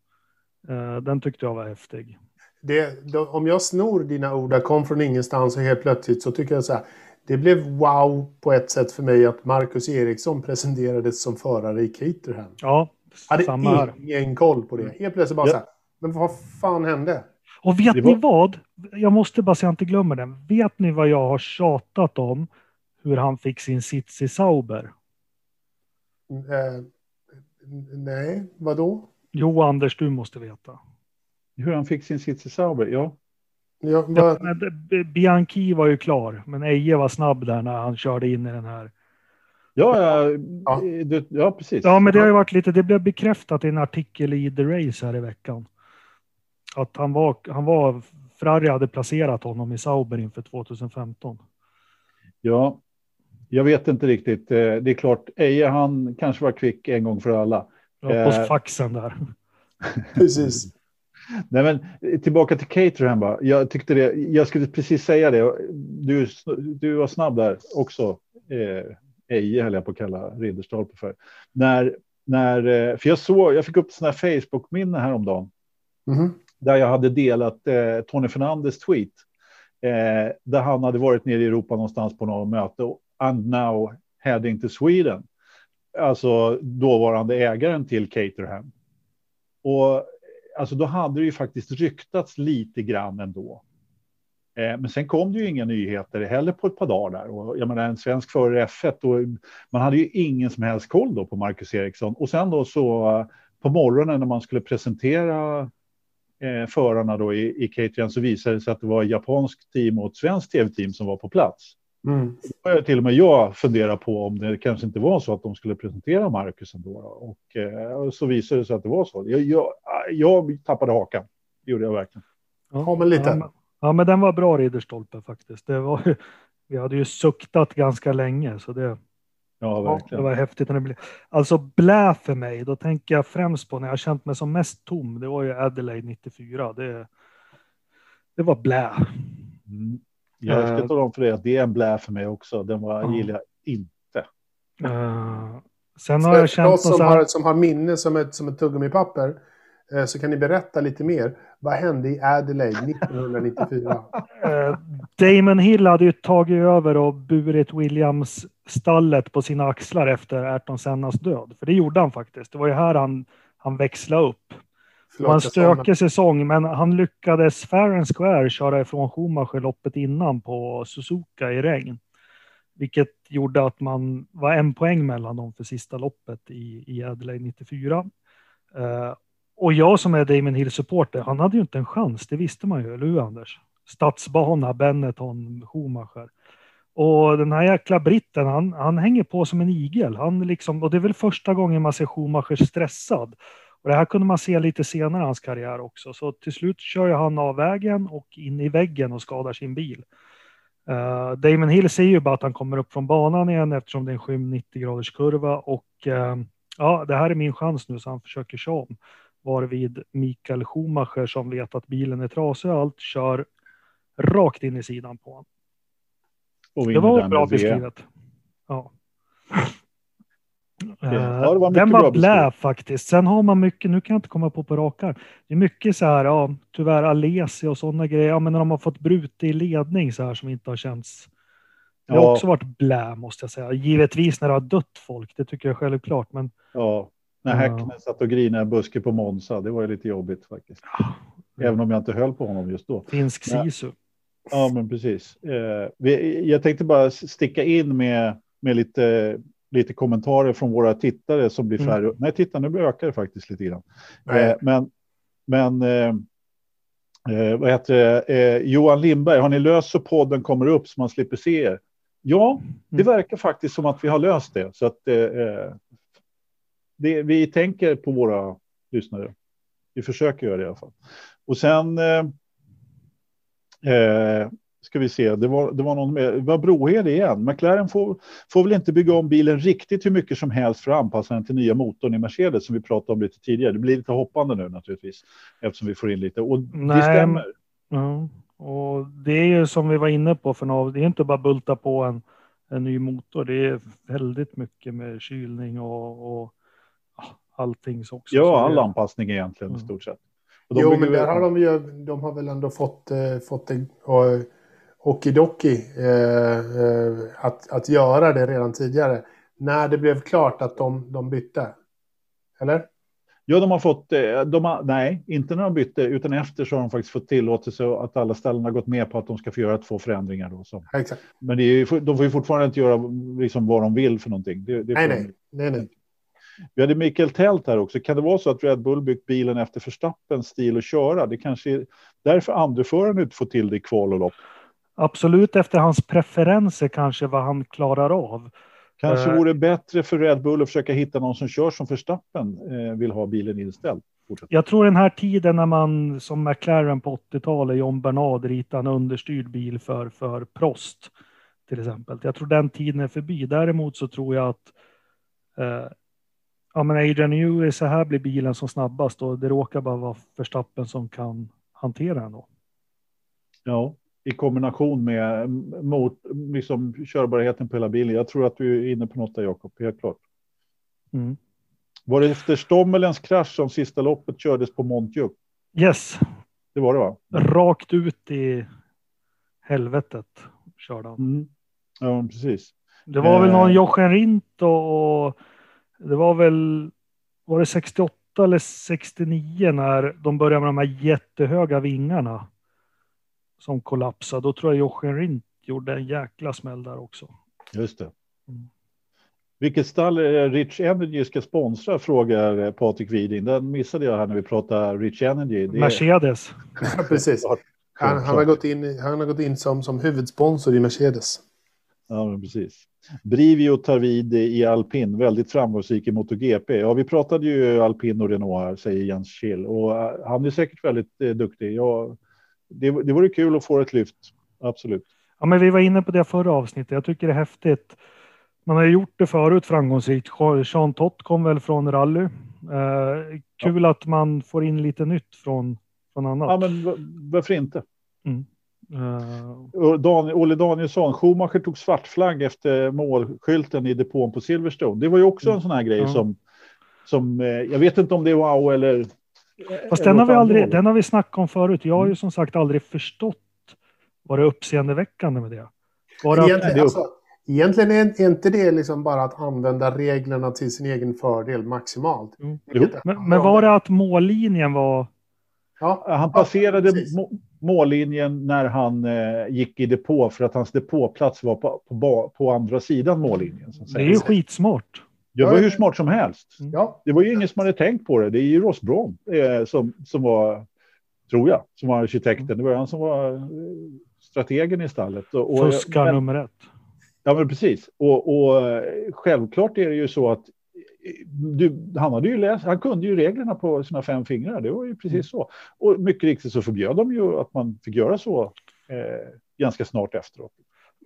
eh, den tyckte jag var häftig det, då, om jag snor dina ord, kom från ingenstans och helt plötsligt så tycker jag så här. Det blev wow på ett sätt för mig att Marcus Eriksson presenterades som förare i Caterham. Ja, hade samma här. ingen koll på det. Helt plötsligt bara ja. så här. Men vad fan hände? Och vet var... ni vad? Jag måste bara så jag inte glömmer det. Vet ni vad jag har tjatat om? Hur han fick sin sits i Sauber? Mm, eh, nej, vad då? Jo, Anders, du måste veta. Hur han fick sin sits i Sauber, ja. ja, ja Bianchi var ju klar, men Eje var snabb där när han körde in i den här. Ja, ja, ja. Du, ja precis. Ja, men det har ju varit lite, det blev bekräftat i en artikel i The Race här i veckan. Att han var, han var, Ferrari hade placerat honom i Sauber inför 2015. Ja, jag vet inte riktigt. Eh, det är klart, Eje han kanske var kvick en gång för alla. Ja, på eh, faxen där. Precis. Nej, men tillbaka till Caterham bara. Jag tyckte det. Jag skulle precis säga det. Du, du var snabb där också. Eh, Eje höll jag på att kalla Ridderstolpe för. När, när, eh, för jag såg, jag fick upp sådana här Facebook-minne häromdagen. Mm. Där jag hade delat eh, Tony Fernandes tweet. Eh, där han hade varit nere i Europa någonstans på något möte. And now heading to Sweden. alltså dåvarande ägaren till Caterham. Och alltså då hade det ju faktiskt ryktats lite grann ändå. Eh, men sen kom det ju inga nyheter heller på ett par dagar där. Och jag menar en svensk före F1 och man hade ju ingen som helst koll då på Marcus Eriksson. Och sen då så eh, på morgonen när man skulle presentera eh, förarna då i, i Caterham så visade det sig att det var japansk japanskt team och ett svenskt tv-team som var på plats. Mm. Då började till och med jag fundera på om det kanske inte var så att de skulle presentera Marcus ändå. Och, eh, och så visade det sig att det var så. Jag, jag, jag tappade hakan. Det gjorde jag verkligen. Ja, men lite. Ja, men, ja, men den var bra Ridderstolpe faktiskt. Det var, vi hade ju suktat ganska länge så det, Ja, det verkligen. var häftigt. När det blev. Alltså blä för mig, då tänker jag främst på när jag känt mig som mest tom. Det var ju Adelaide 94. Det, det var blä. Mm. Jag ska tala om för dig att det är en blä för mig också. Den var, Ja. gillar jag inte. Uh, sen har jag För känt som så här, har, som har minne som ett, som ett tuggummipapper eh, så kan ni berätta lite mer. Vad hände i Adelaide 1994? [LAUGHS] Eh, Damon Hill hade ju tagit över och burit Williams stallet på sina axlar efter Ayrton Sennas död. För det gjorde han faktiskt. Det var ju här han, han växlade upp. Det var en stökig säsong, men han lyckades fair and square köra ifrån Schumacher loppet innan på Suzuka i regn. Vilket gjorde att man var en poäng mellan dem för sista loppet i, i Adelaide 94. Eh, och jag som är Damon Hill-supporter, han hade ju inte en chans, det visste man ju, eller hur Anders? Stadsbana, Benetton, Schumacher. Och den här jäkla britten, han, han hänger på som en igel. Han liksom, och det är väl första gången man ser Schumacher stressad. Och det här kunde man se lite senare i hans karriär också. Så till slut kör ju han av vägen och in i väggen och skadar sin bil. Uh, Damon Hill ser ju bara att han kommer upp från banan igen eftersom det är en skym 90 graders kurva och eh, ja, det här är min chans nu så han försöker köra om. Varvid Mikael Schumacher som vet att bilen är trasig och allt kör rakt in i sidan på honom. Det var bra beskrivet. Ja. Ja, det var mycket Den var blä faktiskt. Sen har man mycket, nu kan jag inte komma på på rak arm. Det är mycket så här, ja, tyvärr Alesi och sådana grejer. Ja, men när de har fått brute i ledning så här som inte har känts. Det har Ja. också varit blä måste jag säga. Givetvis när det har dött folk, det tycker jag självklart. Men Ja, när Ja. Häcknen satt och grinade en buske på Monza. Det var ju lite jobbigt faktiskt. Även om jag inte höll på honom just då. finsk Ja. sisu. Ja, men precis. Eh, jag tänkte bara sticka in med, med lite, lite kommentarer från våra tittare som blir Mm. färre. Nej, titta, nu ökar det faktiskt lite grann. Eh, men men eh, eh, vad heter det? Eh, Johan Lindberg, har ni löst så podden kommer upp så man slipper se er? Ja, det Mm. verkar faktiskt som att vi har löst det. Så att, eh, det, vi tänker på våra lyssnare. Vi försöker göra det i alla fall. Och sen ska vi se, det var, det var någon med, det var Brohed igen. McLaren får, får väl inte bygga om bilen riktigt hur mycket som helst för att anpassa den till nya motorn i Mercedes som vi pratade om lite tidigare. Det blir lite hoppande nu naturligtvis eftersom vi får in lite och det Nej, stämmer. Ja. Och det är ju som vi var inne på för några, det är inte bara bulta på en, en ny motor. Det är väldigt mycket med kylning och, och allting så också. Så Ja, all det- anpassning egentligen i Mm. stort sett. Och de Jo, men där har de ju, de har väl ändå fått, eh, fått det, och, okidoki eh, eh, att, att göra det redan tidigare. När det blev klart att de, de bytte. Eller? Ja, de har fått, eh, de har, nej, inte när de bytte, utan efter så har de faktiskt fått tillåtelse att alla ställen har gått med på att de ska få göra två förändringar. Då, så. Ja, exakt. Men ju- de får ju fortfarande inte göra liksom, vad de vill för någonting. Det, det Nej, nej. nej, nej. Vi hade Mikael Tält här också. Kan det vara så att Red Bull byggt bilen efter Verstappens stil att köra? Det kanske är därför andreföraren inte får till det i kval och lopp. Absolut efter hans preferenser kanske vad han klarar av. Kanske Eh. vore bättre för Red Bull att försöka hitta någon som kör som Verstappen eh, vill ha bilen inställd. Fortsätt. Jag tror den här tiden när man som McLaren på 80-talet, John Bernard ritade en understyrd bil för, för Prost till exempel. Jag tror den tiden är förbi. Däremot så tror jag att eh, ja, men Adrian Newey, så här blir bilen som snabbast och det råkar bara vara Verstappen som kan hantera den då. Ja, i kombination med mot, liksom, körbarheten på hela bilen. Jag tror att du är inne på något där, Jakob. Helt klart. Mm. Var det efter Stommelens krasch som sista loppet kördes på Montjuic? Yes, Det var det, va? rakt ut i helvetet körde han. Mm. Ja, precis. Det var väl Eh. någon Jochen Rindt och, och det var väl, var det 68 eller 69 när de började med de här jättehöga vingarna som kollapsade. Då tror jag Jochen Rindt gjorde en jäkla smäll där också. Just det. Mm. Vilket stall är Rich Energy ska sponsra frågar Patrik Widing. Den missade jag här när vi pratade Rich Energy. Det är- Mercedes. [LAUGHS] Ja, precis. Han, han, har gått in, han har gått in som, som huvudsponsor i Mercedes. Ja, men precis. Brivio tar vid i alpin, väldigt framgångsrik i MotoGP. Ja, vi pratade ju alpin och Renault här, säger Jens Schill. Och eh, han är säkert väldigt eh, duktig. Ja, det, det vore kul att få ett lyft, absolut. Ja, men vi var inne på det förra avsnittet. Jag tycker det är häftigt. Man har gjort det förut framgångsrikt. Jean Tott kom väl från rally. Eh, kul att man får in lite nytt från, från annat. Ja, men va- varför inte? Eh, Och Dan, Olle Danielsson, Schumacher tog svart flagg efter målskylten i depån på Silverstone. Det var ju också en sån här grej Ja. som, som eh, jag vet inte om det är wow eller. Fast den har, vi aldrig, den har vi snackat om förut. Jag har ju Mm. som sagt aldrig förstått vad det är uppseendeväckande med det. Bara Egentligen, det är- alltså, egentligen är inte det liksom bara att använda reglerna till sin egen fördel maximalt. Vilket- men, men var det att mållinjen var... Ja, Han passerade må, mållinjen när han eh, gick i depå för att hans depåplats var på, på, på andra sidan mållinjen. Så att Det är ju skitsmart. Det var hur smart som helst. ja. Det var ju ingen som hade tänkt på det. Det är ju Ross Braun eh, som, som var, tror jag, som var arkitekten. Det var han som var eh, strategen i stallet. Och, och, Fuskar men- nummer ett. Ja, men precis. Och, och eh, självklart är det ju så att eh, du, han, hade ju läst, han kunde ju reglerna på sina fem fingrar. Det var ju precis så. Och mycket riktigt så förbjöd de ju att man fick göra så eh, ganska snart efteråt.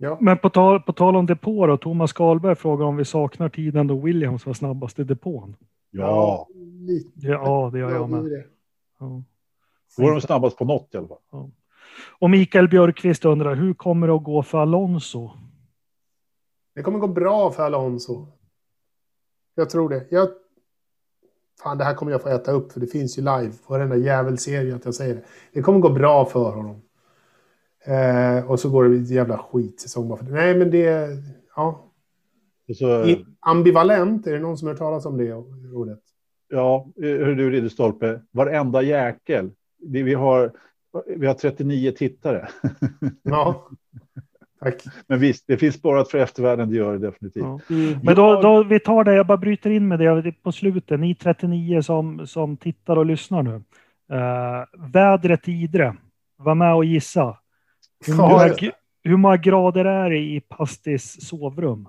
Ja. Men på tal, på tal om depå då, Thomas Karlberg frågar om vi saknar tiden då Williams var snabbast i depån. Ja, lite. Ja, det gör jag det är med. det. Ja. då var de snabbast på något i alla fall. Och Mikael Björkqvist undrar, hur kommer det att gå för Alonso? Det kommer gå bra för Alonso. Jag tror det. Jag... Fan, det här kommer jag få äta upp för det finns ju live på varenda jävelserie att jag säger det. Det kommer gå bra för honom. Eh, och så går det ett jävla skitsäsong bara för det. Nej, men det... Ja. Så, I, ambivalent, är det någon som har hört talas om det ordet? ja, hör du Ridderstolpe, varenda jäkel. Det, vi, har, vi har 39 tittare. Ja. Tack. Men visst, det finns sparat för eftervärlden, det gör det definitivt. Ja. Men då, då, vi tar det, jag bara bryter in med det på slutet. Ni 39 som, som tittar och lyssnar nu. Uh, vädret i Idre, var med och gissa. Hur många, hur många grader är det i Pastis sovrum?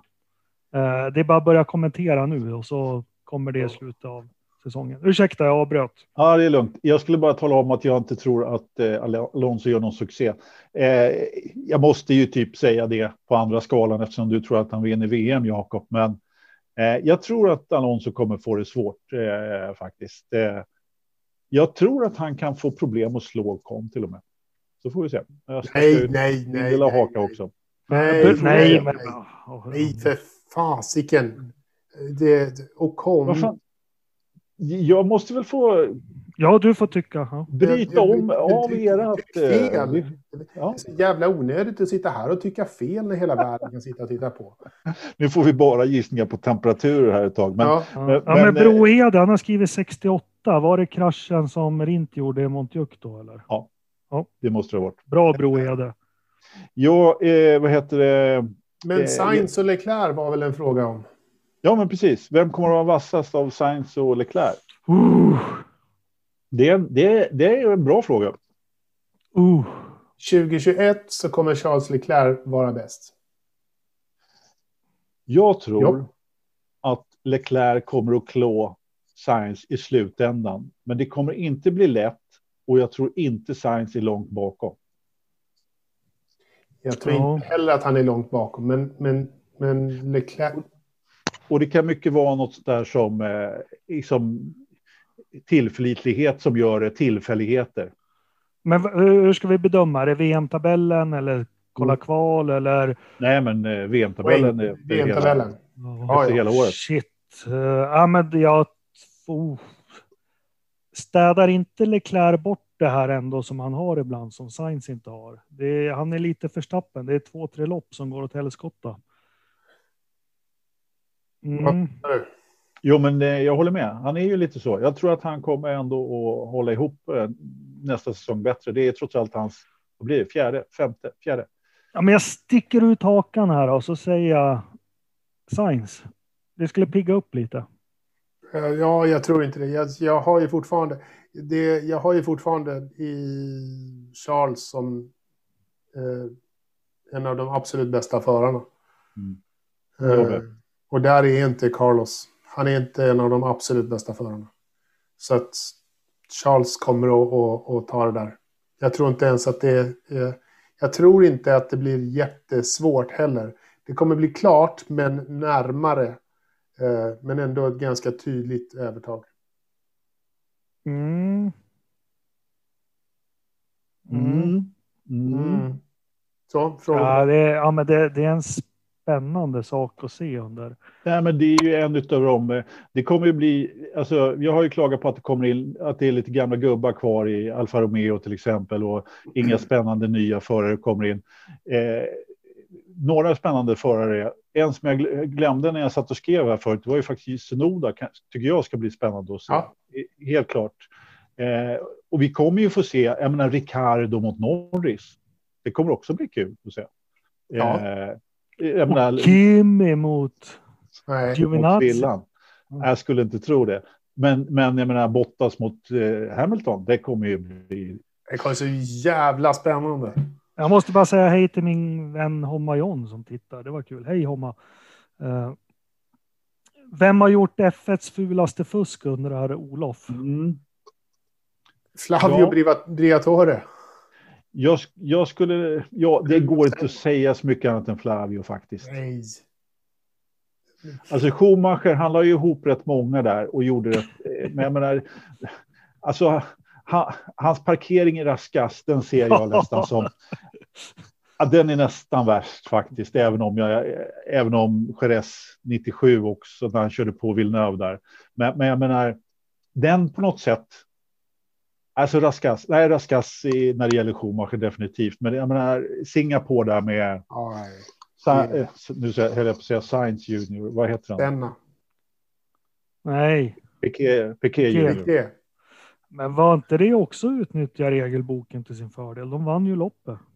Eh, det är bara att börja kommentera nu och så kommer det i slutet av säsongen. Ursäkta, jag avbröt. Ja, det är lugnt. Jag skulle bara tala om att jag inte tror att eh, Alonso gör någon succé. Eh, jag måste ju typ säga det på andra skalan eftersom du tror att han vinner VM, Jakob. Men eh, jag tror att Alonso kommer få det svårt eh, faktiskt. Eh, jag tror att han kan få problem att slå kom till och med. Så får vi se. Nej, nej, nej. nej, haka nej. också. Nej, nej, nej, men... nej. För fasiken. Det, och kom. Jag måste väl få Ja, du får tycka. Ja. bryta Jag- jag- om av att, jag- eh, fel. vi- Det Ja. är så jävla onödigt att sitta här och tycka fel när hela världen kan sitta och titta på. [LAUGHS] Nu får vi bara gissningar på temperaturer här ett tag. Men ja. Ja, Men- ja, men men, eh, han har skrivit 68. Var det kraschen som Rint gjorde i Montjuic då eller? Det måste det ha varit. Bra Brohede. Ja, eh, vad heter det? Men Eh, Sainz och Leclerc var väl en fråga om. Ja, men precis. Vem kommer att vara vassast av Sainz och Leclerc? Uh, Det, det, det är en bra fråga. uh. 2021 så kommer Charles Leclerc vara bäst. Jag tror Ja. att Leclerc kommer att klå Sainz i slutändan. Men det kommer inte bli lätt och jag tror inte Sainz är långt bakom. Jag tror Ja. inte heller att han är långt bakom, men, men, men Leclerc... Och det kan mycket vara något där som eh, liksom tillförlitlighet som gör det, tillfälligheter. Men hur ska vi bedöma? Är det VM-tabellen eller kolla Mm. kval eller? Nej, men eh, VM-tabellen är är hela- VM-tabellen. Ja, efter hela året. Shit. Uh, ja, men jag... Oh. Städar inte Leclerc bort det här ändå som han har ibland som Sainz inte har? Är, han är lite förstappen. Det är två, tre lopp som går åt helskotta. Mm. Jo, men eh, jag håller med. Han är ju lite så. Jag tror att han kommer ändå att hålla ihop eh, nästa säsong bättre. Det är trots allt hans, vad blir det, fjärde, femte, fjärde. Ja, men jag sticker ut hakan här och så säger jag Science. Det skulle pigga upp lite. Eh, Ja, jag tror inte det. Jag, jag har ju fortfarande, det, jag har ju fortfarande i Charles som eh, en av de absolut bästa förarna. Mm. Eh, och där är inte Carlos. Han är inte en av de absolut bästa förarna. Så att Charles kommer att, att, att ta det där. Jag tror inte ens att det är... eh, Jag tror inte att det blir jättesvårt heller. Det kommer bli klart, men närmare. Eh, Men ändå ett ganska tydligt övertag. Mm. Mm. Mm. Mm. Mm. Så, fråga. Ja, det, är- ja, men det, det är en spännande sak att se under. Nej, men det är ju en utav dem. Det kommer ju bli, alltså, jag har ju klagat på att det kommer in, att det är lite gamla gubbar kvar i Alfa Romeo till exempel och inga spännande nya förare kommer in. Eh, några spännande förare, en som jag gl- glömde när jag satt och skrev här förut, det var ju faktiskt Sonoda, kan- tycker jag ska bli spännande att se. Ja. Eh, Helt klart. Eh, och vi kommer ju få se, jag menar Ricardo mot Norris. Det kommer också bli kul att se. Ja. Eh, jag menar, Och Kim emot Giovinazzi. villan. Jag skulle inte tro det. Men, men jag menar Bottas mot eh, Hamilton, det kommer ju bli... Det kommer så jävla spännande. Jag måste bara säga hej till min vän Homma John som tittar. Det var kul. Hej Homma. Eh, vem har gjort F1s fulaste fusk undrar Olof. Flavio Ja. Briva- Briatore. Jag, jag skulle... Ja, det går inte att säga så mycket annat än Flavio faktiskt. Nej. Alltså Schumacher, han la ju ihop rätt många där och gjorde rätt... eh, Men jag menar, alltså ha, hans parkering i Raskas, den ser jag [LAUGHS] nästan som... Ja, den är nästan värst faktiskt, även om, jag, även om Jerez 97 också, när han körde på Villeneuve där. Men, men jag menar, den på något sätt... Alltså Raskas, nej Raskas i, när det gäller Schumacher definitivt, men jag menar Singapore där med. Sa, eh, nu säger- höll jag på att säga Science Junior, vad heter han? Denna. Nej, Piqué, Piqué Junior. Det. men var inte det också utnyttja regelboken till sin fördel? De vann ju loppet. [LAUGHS]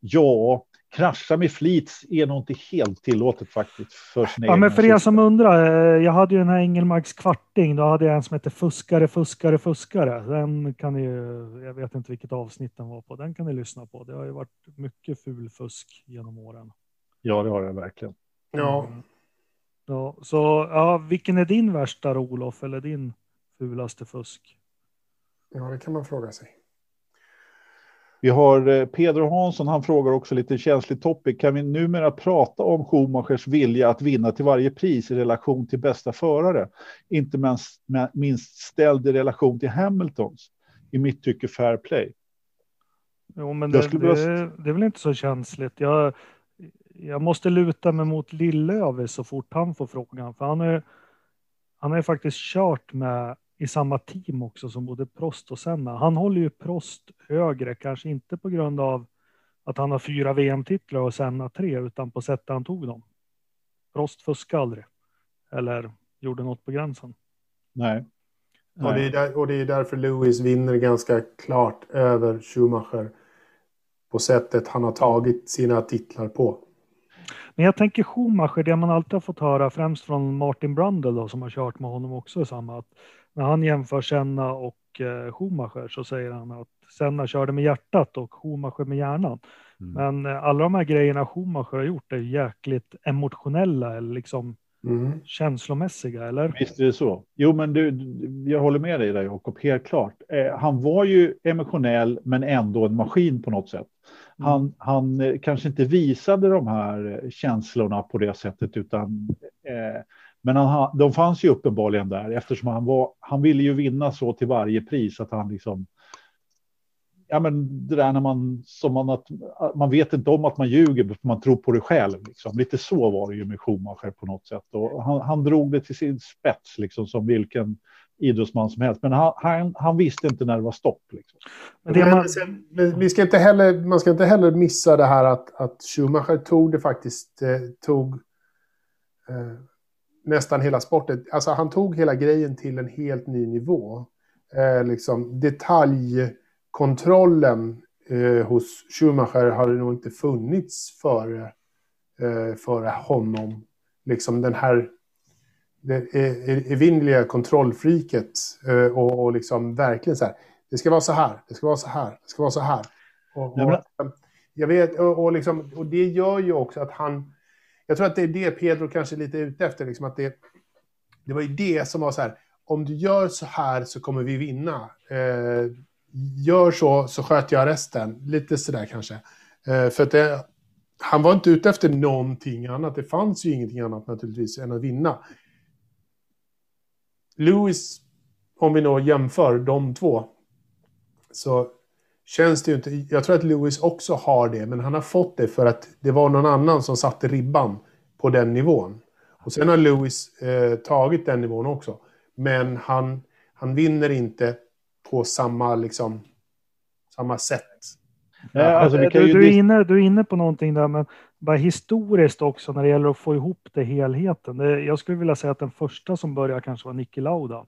Ja, krascha med flit är nog inte helt tillåtet faktiskt. För Ja, men för er som undrar, eh, jag hade ju den här Engelmarks kvarting, då hade jag en som hette Fuskare, fuskare, fuskare. Den kan ni ju, jag vet inte vilket avsnitt den var på, den kan ni lyssna på. Det har ju varit mycket ful fusk genom åren. Ja, det har jag verkligen. Ja. Ja, så ja, vilken är din värsta då, Olof, eller din fulaste fusk? ja, det kan man fråga sig. Vi har eh, Pedro Hansson, han frågar också lite känslig topic. Kan vi numera prata om Schumachers vilja att vinna till varje pris i relation till bästa förare? Inte minst, minst ställd i relation till Hamiltons. I mitt tycke fair play. Jo, men det, det, det är väl inte så känsligt. Jag, jag måste luta mig mot Lillövis så fort han får frågan, för han är, han är faktiskt kört med i samma team också som både Prost och Senna. Han håller ju Prost högre, kanske inte på grund av att han har fyra VM-titlar och Senna tre, utan på sättet han tog dem. Prost fuskade aldrig. Eller gjorde något på gränsen. Nej. Och det, är där, och det är därför Lewis vinner ganska klart över Schumacher. På sättet han har tagit sina titlar på. Men jag tänker Schumacher, det man alltid har fått höra, främst från Martin Brundle då, som har kört med honom också, är samma att när han jämför Senna och eh, Schumacher så säger han att Senna körde med hjärtat och Schumacher med hjärnan. Mm. Men eh, alla de här grejerna Schumacher har gjort är jäkligt emotionella eller liksom Mm. känslomässiga, eller? Visst är det så. Jo, men du, du- jag håller med dig där, Jakob, helt klart. Eh, han var ju emotionell, men ändå en maskin på något sätt. Mm. Han, han eh, kanske inte visade de här eh, känslorna på det sättet, utan eh, men han, de fanns ju uppenbarligen där eftersom han var. Han ville ju vinna så till varje pris att han liksom. Ja, men det där när man som man att man vet inte om att man ljuger, för man tror på det själv. Liksom. Lite så var det ju med Schumacher på något sätt. Och han, han drog det till sin spets, liksom som vilken idrottsman som helst. Men han, han, han visste inte när det var stopp. Liksom. Men man, vi ska inte heller, man ska inte heller missa det här att, att Schumacher tog det faktiskt, eh, tog eh, nästan hela sporten. Alltså han tog hela grejen till en helt ny nivå. Eh, liksom detaljkontrollen eh, hos Schumacher hade nog inte funnits före, eh, före honom. Liksom den här det evinnerliga kontrollfriket eh, och, och liksom verkligen så här. Det ska vara så här, det ska vara så här, det ska vara så här. Och, och, jag vet, och, och, liksom, och det gör ju också att han... Jag tror att det är det Pedro kanske är lite ute efter. Liksom att det, det var ju det som var så här, om du gör så här så kommer vi vinna. Eh, gör så så sköter jag resten. Lite sådär kanske. Eh, för att det, han var inte ute efter någonting annat. Det fanns ju ingenting annat naturligtvis än att vinna. Lewis, om vi då jämför de två, så känns det ju inte... Jag tror att Lewis också har det, men han har fått det för att det var någon annan som satte ribban på den nivån. Och sen har Lewis eh, tagit den nivån också. Men han, han vinner inte på samma, liksom, samma sätt. Ja, alltså, du, du, är inne, du är inne på någonting där, men bara historiskt också när det gäller att få ihop det helheten. Det, jag skulle vilja säga att den första som började kanske var Niki Lauda.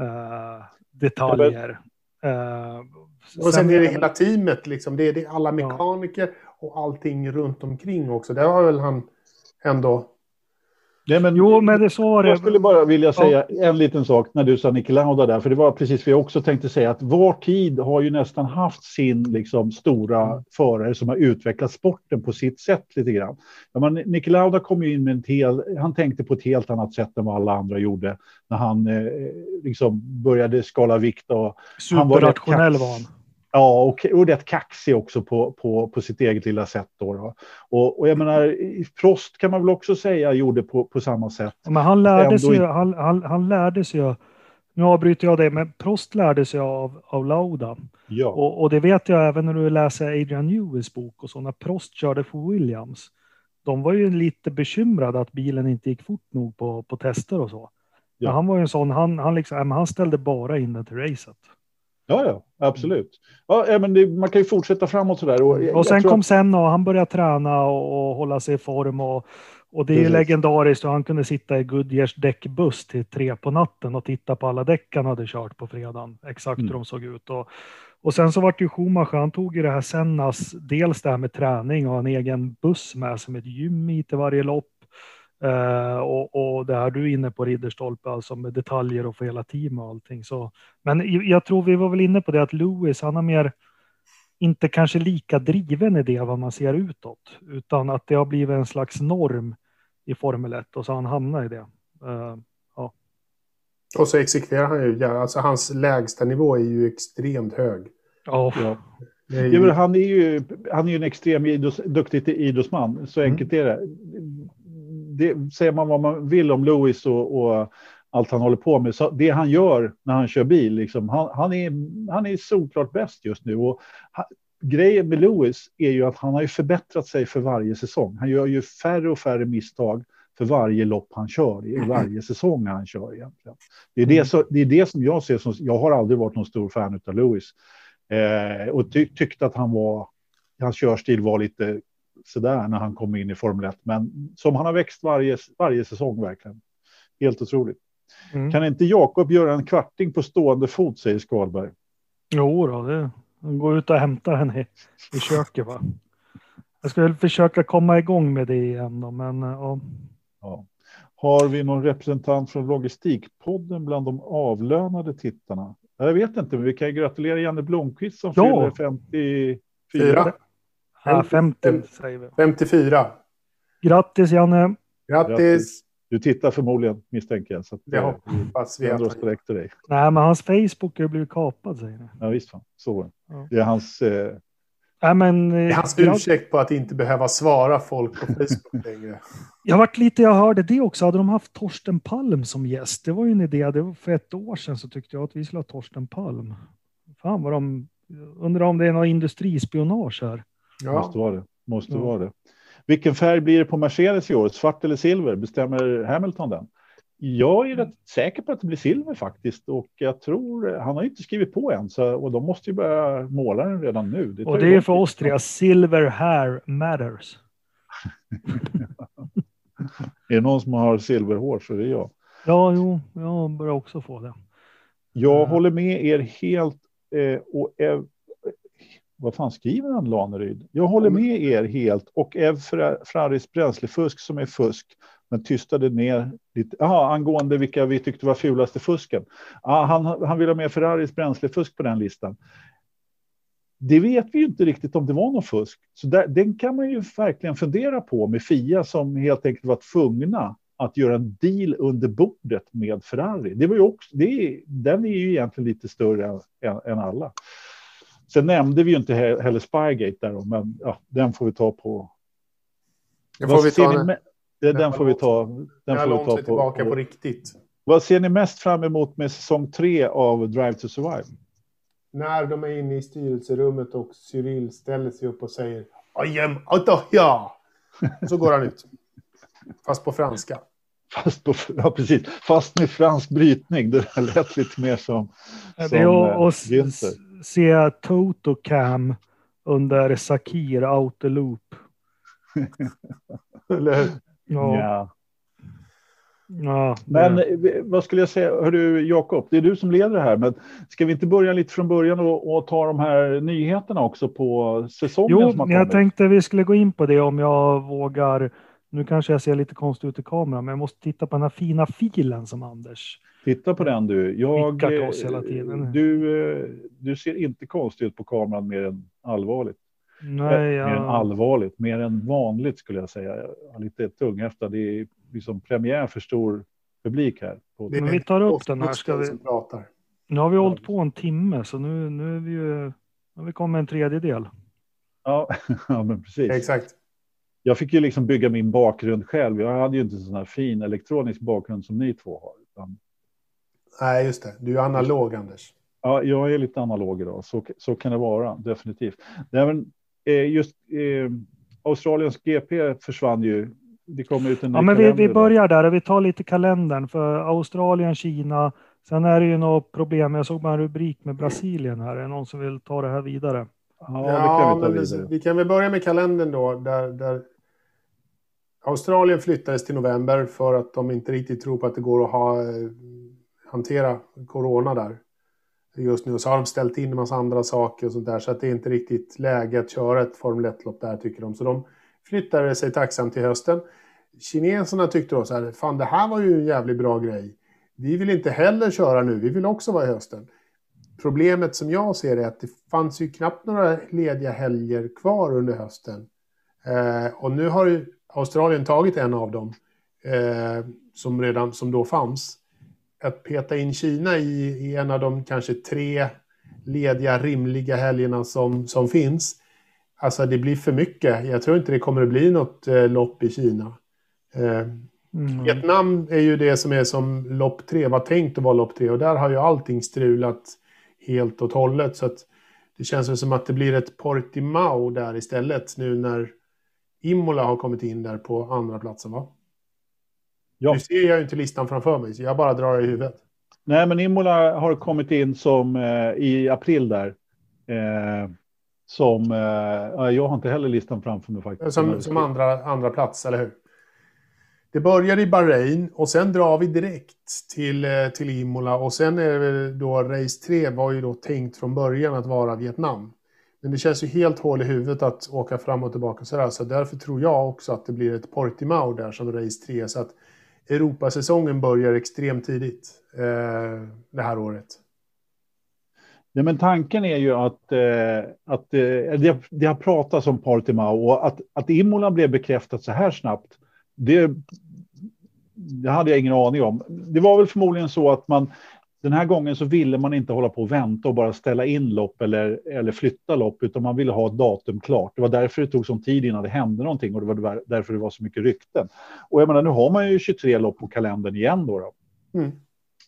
Uh, detaljer. Uh, och sen är det hela teamet, liksom. det, är, det är alla mekaniker ja. och allting runt omkring också. Det har väl han ändå Nej, men, jo, men det så var det. Jag skulle bara vilja säga ja. en liten sak när du sa Niki Lauda där, för det var precis vad jag också tänkte säga, att vår tid har ju nästan haft sin liksom, stora mm. förare som har utvecklat sporten på sitt sätt lite grann. Ja, men Niki Lauda kom ju in med en hel, han tänkte på ett helt annat sätt än vad alla andra gjorde när han eh, liksom började skala vikt. Och Superrationell var han. Ja, och, och rätt kaxig också på, på, på sitt eget lilla sätt. Då, då. Och, och jag menar, Frost kan man väl också säga gjorde på, på samma sätt. Men han lärde sig ju, han, han, han lärde sig ju, nu avbryter jag det, men Prost lärde sig av, av Lauda. Ja. Och, och det vet jag även när du läser Adrian Newells bok och så, när Prost körde för Williams. De var ju lite bekymrade att bilen inte gick fort nog på, på tester och så. Ja. Men han var ju en sån, han, han, liksom, han ställde bara in det till racet. Ja, ja, absolut. Ja, men det, man kan ju fortsätta framåt sådär. Och, och sen kom att... sen och han började träna och, och hålla sig i form och, och det är Precis. legendariskt. Och han kunde sitta i Goodyears däckbuss till tre på natten och titta på alla däck han hade kört på fredagen. Exakt mm. hur de såg ut. Och, och sen så vart ju Schumacher, han tog ju det här Sennas, dels det här med träning och en egen buss med som ett gym i till varje lopp. Uh, och, och det här du är inne på Ridderstolpe, alltså med detaljer och för hela team och allting. Så, men jag tror vi var väl inne på det att Lewis, han har mer, inte kanske lika driven i det vad man ser utåt, utan att det har blivit en slags norm i Formel 1 och så han hamnat i det. Uh, ja. Och så exekverar han ju, ja, alltså hans lägsta nivå är ju extremt hög. Oh. Ja. Är ju... Ja, han är ju han är ju en extrem idrotts, duktig idrottsman, så enkelt mm. är det det säger man vad man vill om Lewis och, och, allt han håller på med. Så det han gör när han kör bil, liksom, han, han, är, han är solklart bäst just nu. Och han, grejen med Lewis är ju att han har förbättrat sig för varje säsong. Han gör ju färre och färre misstag för varje lopp han kör, i varje säsong han kör egentligen. Det är det, mm. så, det, är det som jag ser som, jag har aldrig varit någon stor fan av Lewis. Eh, och ty, tyckte att han var, hans körstil var lite sådär när han kom in i Formel 1. Men som han har växt varje, varje säsong verkligen. Helt otroligt. Mm. Kan inte Jakob göra en kvarting på stående fot, säger Skalberg. Jo, då, det, han går ut och hämtar henne i, i köket. Va? Jag ska försöka komma igång med det igen, då, men ja. ja. Har vi någon representant från Logistikpodden bland de avlönade tittarna? Jag vet inte, men vi kan gratulera Janne Blomqvist som ja. fyller 54. Fyra. Ja, 50 säger vi. 54. Grattis Janne. Grattis. Du tittar förmodligen misstänker jag. Så att, det eh, hoppas vi. Att direkt till dig. Nej, men hans Facebook har blivit kapad säger ni. Ja, visst fan. Så ja. Det är hans... Eh... Nej, men, det är hans jag... ursäkt på att inte behöva svara folk på Facebook [LAUGHS] längre. Jag varit lite, jag hörde det också, hade de haft Torsten Palm som gäst? Det var ju en idé, det var för ett år sedan så tyckte jag att vi skulle ha Torsten Palm. Fan vad de, undrar om det är något industrispionage här. Ja. Måste vara det. Måste ja. vara det. Vilken färg blir det på Mercedes i år? Svart eller silver? Bestämmer Hamilton den? Jag är rätt säker på att det blir silver faktiskt och jag tror han har inte skrivit på än så och de måste ju börja måla den redan nu. Det och det är för oss tre. Silver hair matters. [LAUGHS] är det någon som har silverhår så är det jag. Ja, jo, jag börjar också få det. Jag Mm. håller med er helt. Eh, och Ev, vad fan skriver han Laneryd? Jag håller med er helt och Ev Fraris bränslefusk som är fusk men tystade ner lite. Aha, angående vilka vi tyckte var fulaste fusken. Ah, han, han vill ha med Ferraris bränslefusk på den listan. Det vet vi ju inte riktigt om det var någon fusk. Så där, den kan man ju verkligen fundera på med Fia som helt enkelt var tvungna att göra en deal under bordet med Ferrari. Det var ju också, det är, den är ju egentligen lite större än, än alla. Sen nämnde vi ju inte he- heller Spygate där, men ja, den får vi ta på. Vad får vi ser ta ni det, när den får vi ta. Den får vi ta är tillbaka på, på riktigt. Vad ser ni mest fram emot med säsong tre av Drive to Survive? När de är inne i styrelserummet och Cyril ställer sig upp och säger I am out of here. Och så går han ut. [LAUGHS] Fast på franska. Fast, på, ja, precis. Fast med fransk brytning. Det lät lite mer som, som Det är eh, att s- Günther. Se Toto Cam under Sakir Autoloop. [LAUGHS] Eller hur? Ja, Ja. ja, Men det- eh, vad skulle jag säga, du Jakob, det är du som leder det här, men ska vi inte börja lite från början och, och ta de här nyheterna också på säsongen Jo, som har jag tänkte vi skulle gå in på det om jag vågar. Nu kanske jag ser lite konstigt ut i kameran, men jag måste titta på den här fina filen som Anders. Titta på den du. Jag, eh, hela tiden. Du, eh, du ser inte konstigt ut på kameran mer än allvarligt. Nej, Eh, Mer än jag, allvarligt, mer än vanligt skulle jag säga. Jag är lite tunghäftad. Det är liksom premiär för stor publik här. Men vi tar upp den här, ska vi- nu har vi hållit på en timme, så nu, nu är vi ju... Nu har vi kommit en tredjedel. ja, [LAUGHS] ja, men precis. Exakt. Jag fick ju liksom bygga min bakgrund själv. Jag hade ju inte sån här fin elektronisk bakgrund som ni två har. Utan, Nej, just det. Du är analog, Anders. ja, jag är lite analog idag, så, så kan det vara, definitivt. Nej, men, eh, just eh, Australiens GP försvann ju. Det kom ut en Ja, men vi, vi idag. börjar där och vi tar lite kalendern för Australien, Kina. Sen är det ju något problem. Jag såg bara en rubrik med Brasilien här. Är det någon som vill ta det här vidare? Ja, det kan vi vi kan väl börja med kalendern då. Där, där Australien flyttades till november för att de inte riktigt tror på att det går att ha, eh, hantera corona där. Just nu så har de ställt in en massa andra saker och sånt där så att det är inte riktigt läge att köra ett Formel 1-lopp där tycker de. Så de flyttade sig tacksamt till hösten. Kineserna tyckte då så här, fan det här var ju en jävligt bra grej. Vi vill inte heller köra nu, vi vill också vara i hösten. Problemet som jag ser är att det fanns ju knappt några lediga helger kvar under hösten. Eh, och nu har ju Australien tagit en av dem eh, som, redan, som då fanns. Att peta in Kina i, i en av de kanske tre lediga rimliga helgerna som, som finns. Alltså det blir för mycket. Jag tror inte det kommer att bli något eh, lopp i Kina. Eh, Mm. Vietnam är ju det som är som lopp tre, var tänkt att vara lopp tre och där har ju allting strulat helt och hållet så att det känns som att det blir ett Portimao där istället nu när Imola har kommit in där på andra platsen va? Ja. Nu ser jag ju inte listan framför mig så jag bara drar i huvudet. Nej, men Imola har kommit in som eh, i april där. Eh, som, eh, ja, jag har inte heller listan framför mig faktiskt. Som, som andra, andra plats, eller hur? Det börjar i Bahrain och sen drar vi direkt till, eh, till Imola och sen är det då race 3 var ju då tänkt från början att vara Vietnam. Men det känns ju helt hål i huvudet att åka fram och tillbaka sådär så därför tror jag också att det blir ett Portimao där som race 3 så att Europasäsongen börjar extremt tidigt eh, det här året. Ja, men tanken är ju att, eh, att eh, det, det har pratats om Partimao och att, att Imola blev bekräftat så här snabbt. Det, det hade jag ingen aning om. Det var väl förmodligen så att man den här gången så ville man inte hålla på och vänta och bara ställa in lopp eller, eller flytta lopp, utan man ville ha ett datum klart. Det var därför det tog sån tid innan det hände någonting och det var därför det var så mycket rykten. Och jag menar, nu har man ju 23 lopp på kalendern igen då. då. Mm.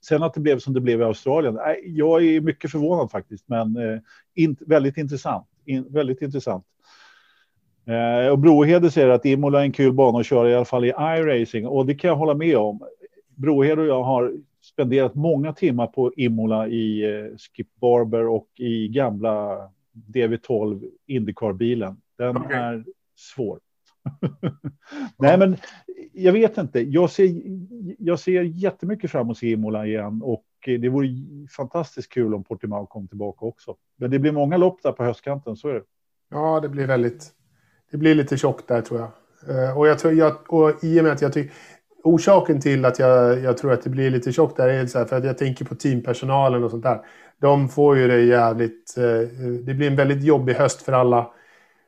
Sen att det blev som det blev i Australien, jag är mycket förvånad faktiskt, men eh, in, väldigt intressant. In, väldigt intressant. Eh, och Brohede säger att Imola är en kul bana att köra i alla fall i iRacing och det kan jag hålla med om. Brohed och jag har spenderat många timmar på Imola i eh, Skip Barber och i gamla DV12 Indycar-bilen. Den Okej. är svår. [LAUGHS] Nej, men jag vet inte. Jag ser, jag ser jättemycket fram emot Imola igen och det vore fantastiskt kul om Portimao kom tillbaka också. Men det blir många lopp där på höstkanten, så är det. Ja, det blir väldigt... Det blir lite tjockt där tror jag. Eh, och, jag tror, jag, och i och med att jag tycker... Orsaken till att jag, jag tror att det blir lite tjockt där är så här, för att jag tänker på teampersonalen och sånt där. De får ju det jävligt... Eh, det blir en väldigt jobbig höst för alla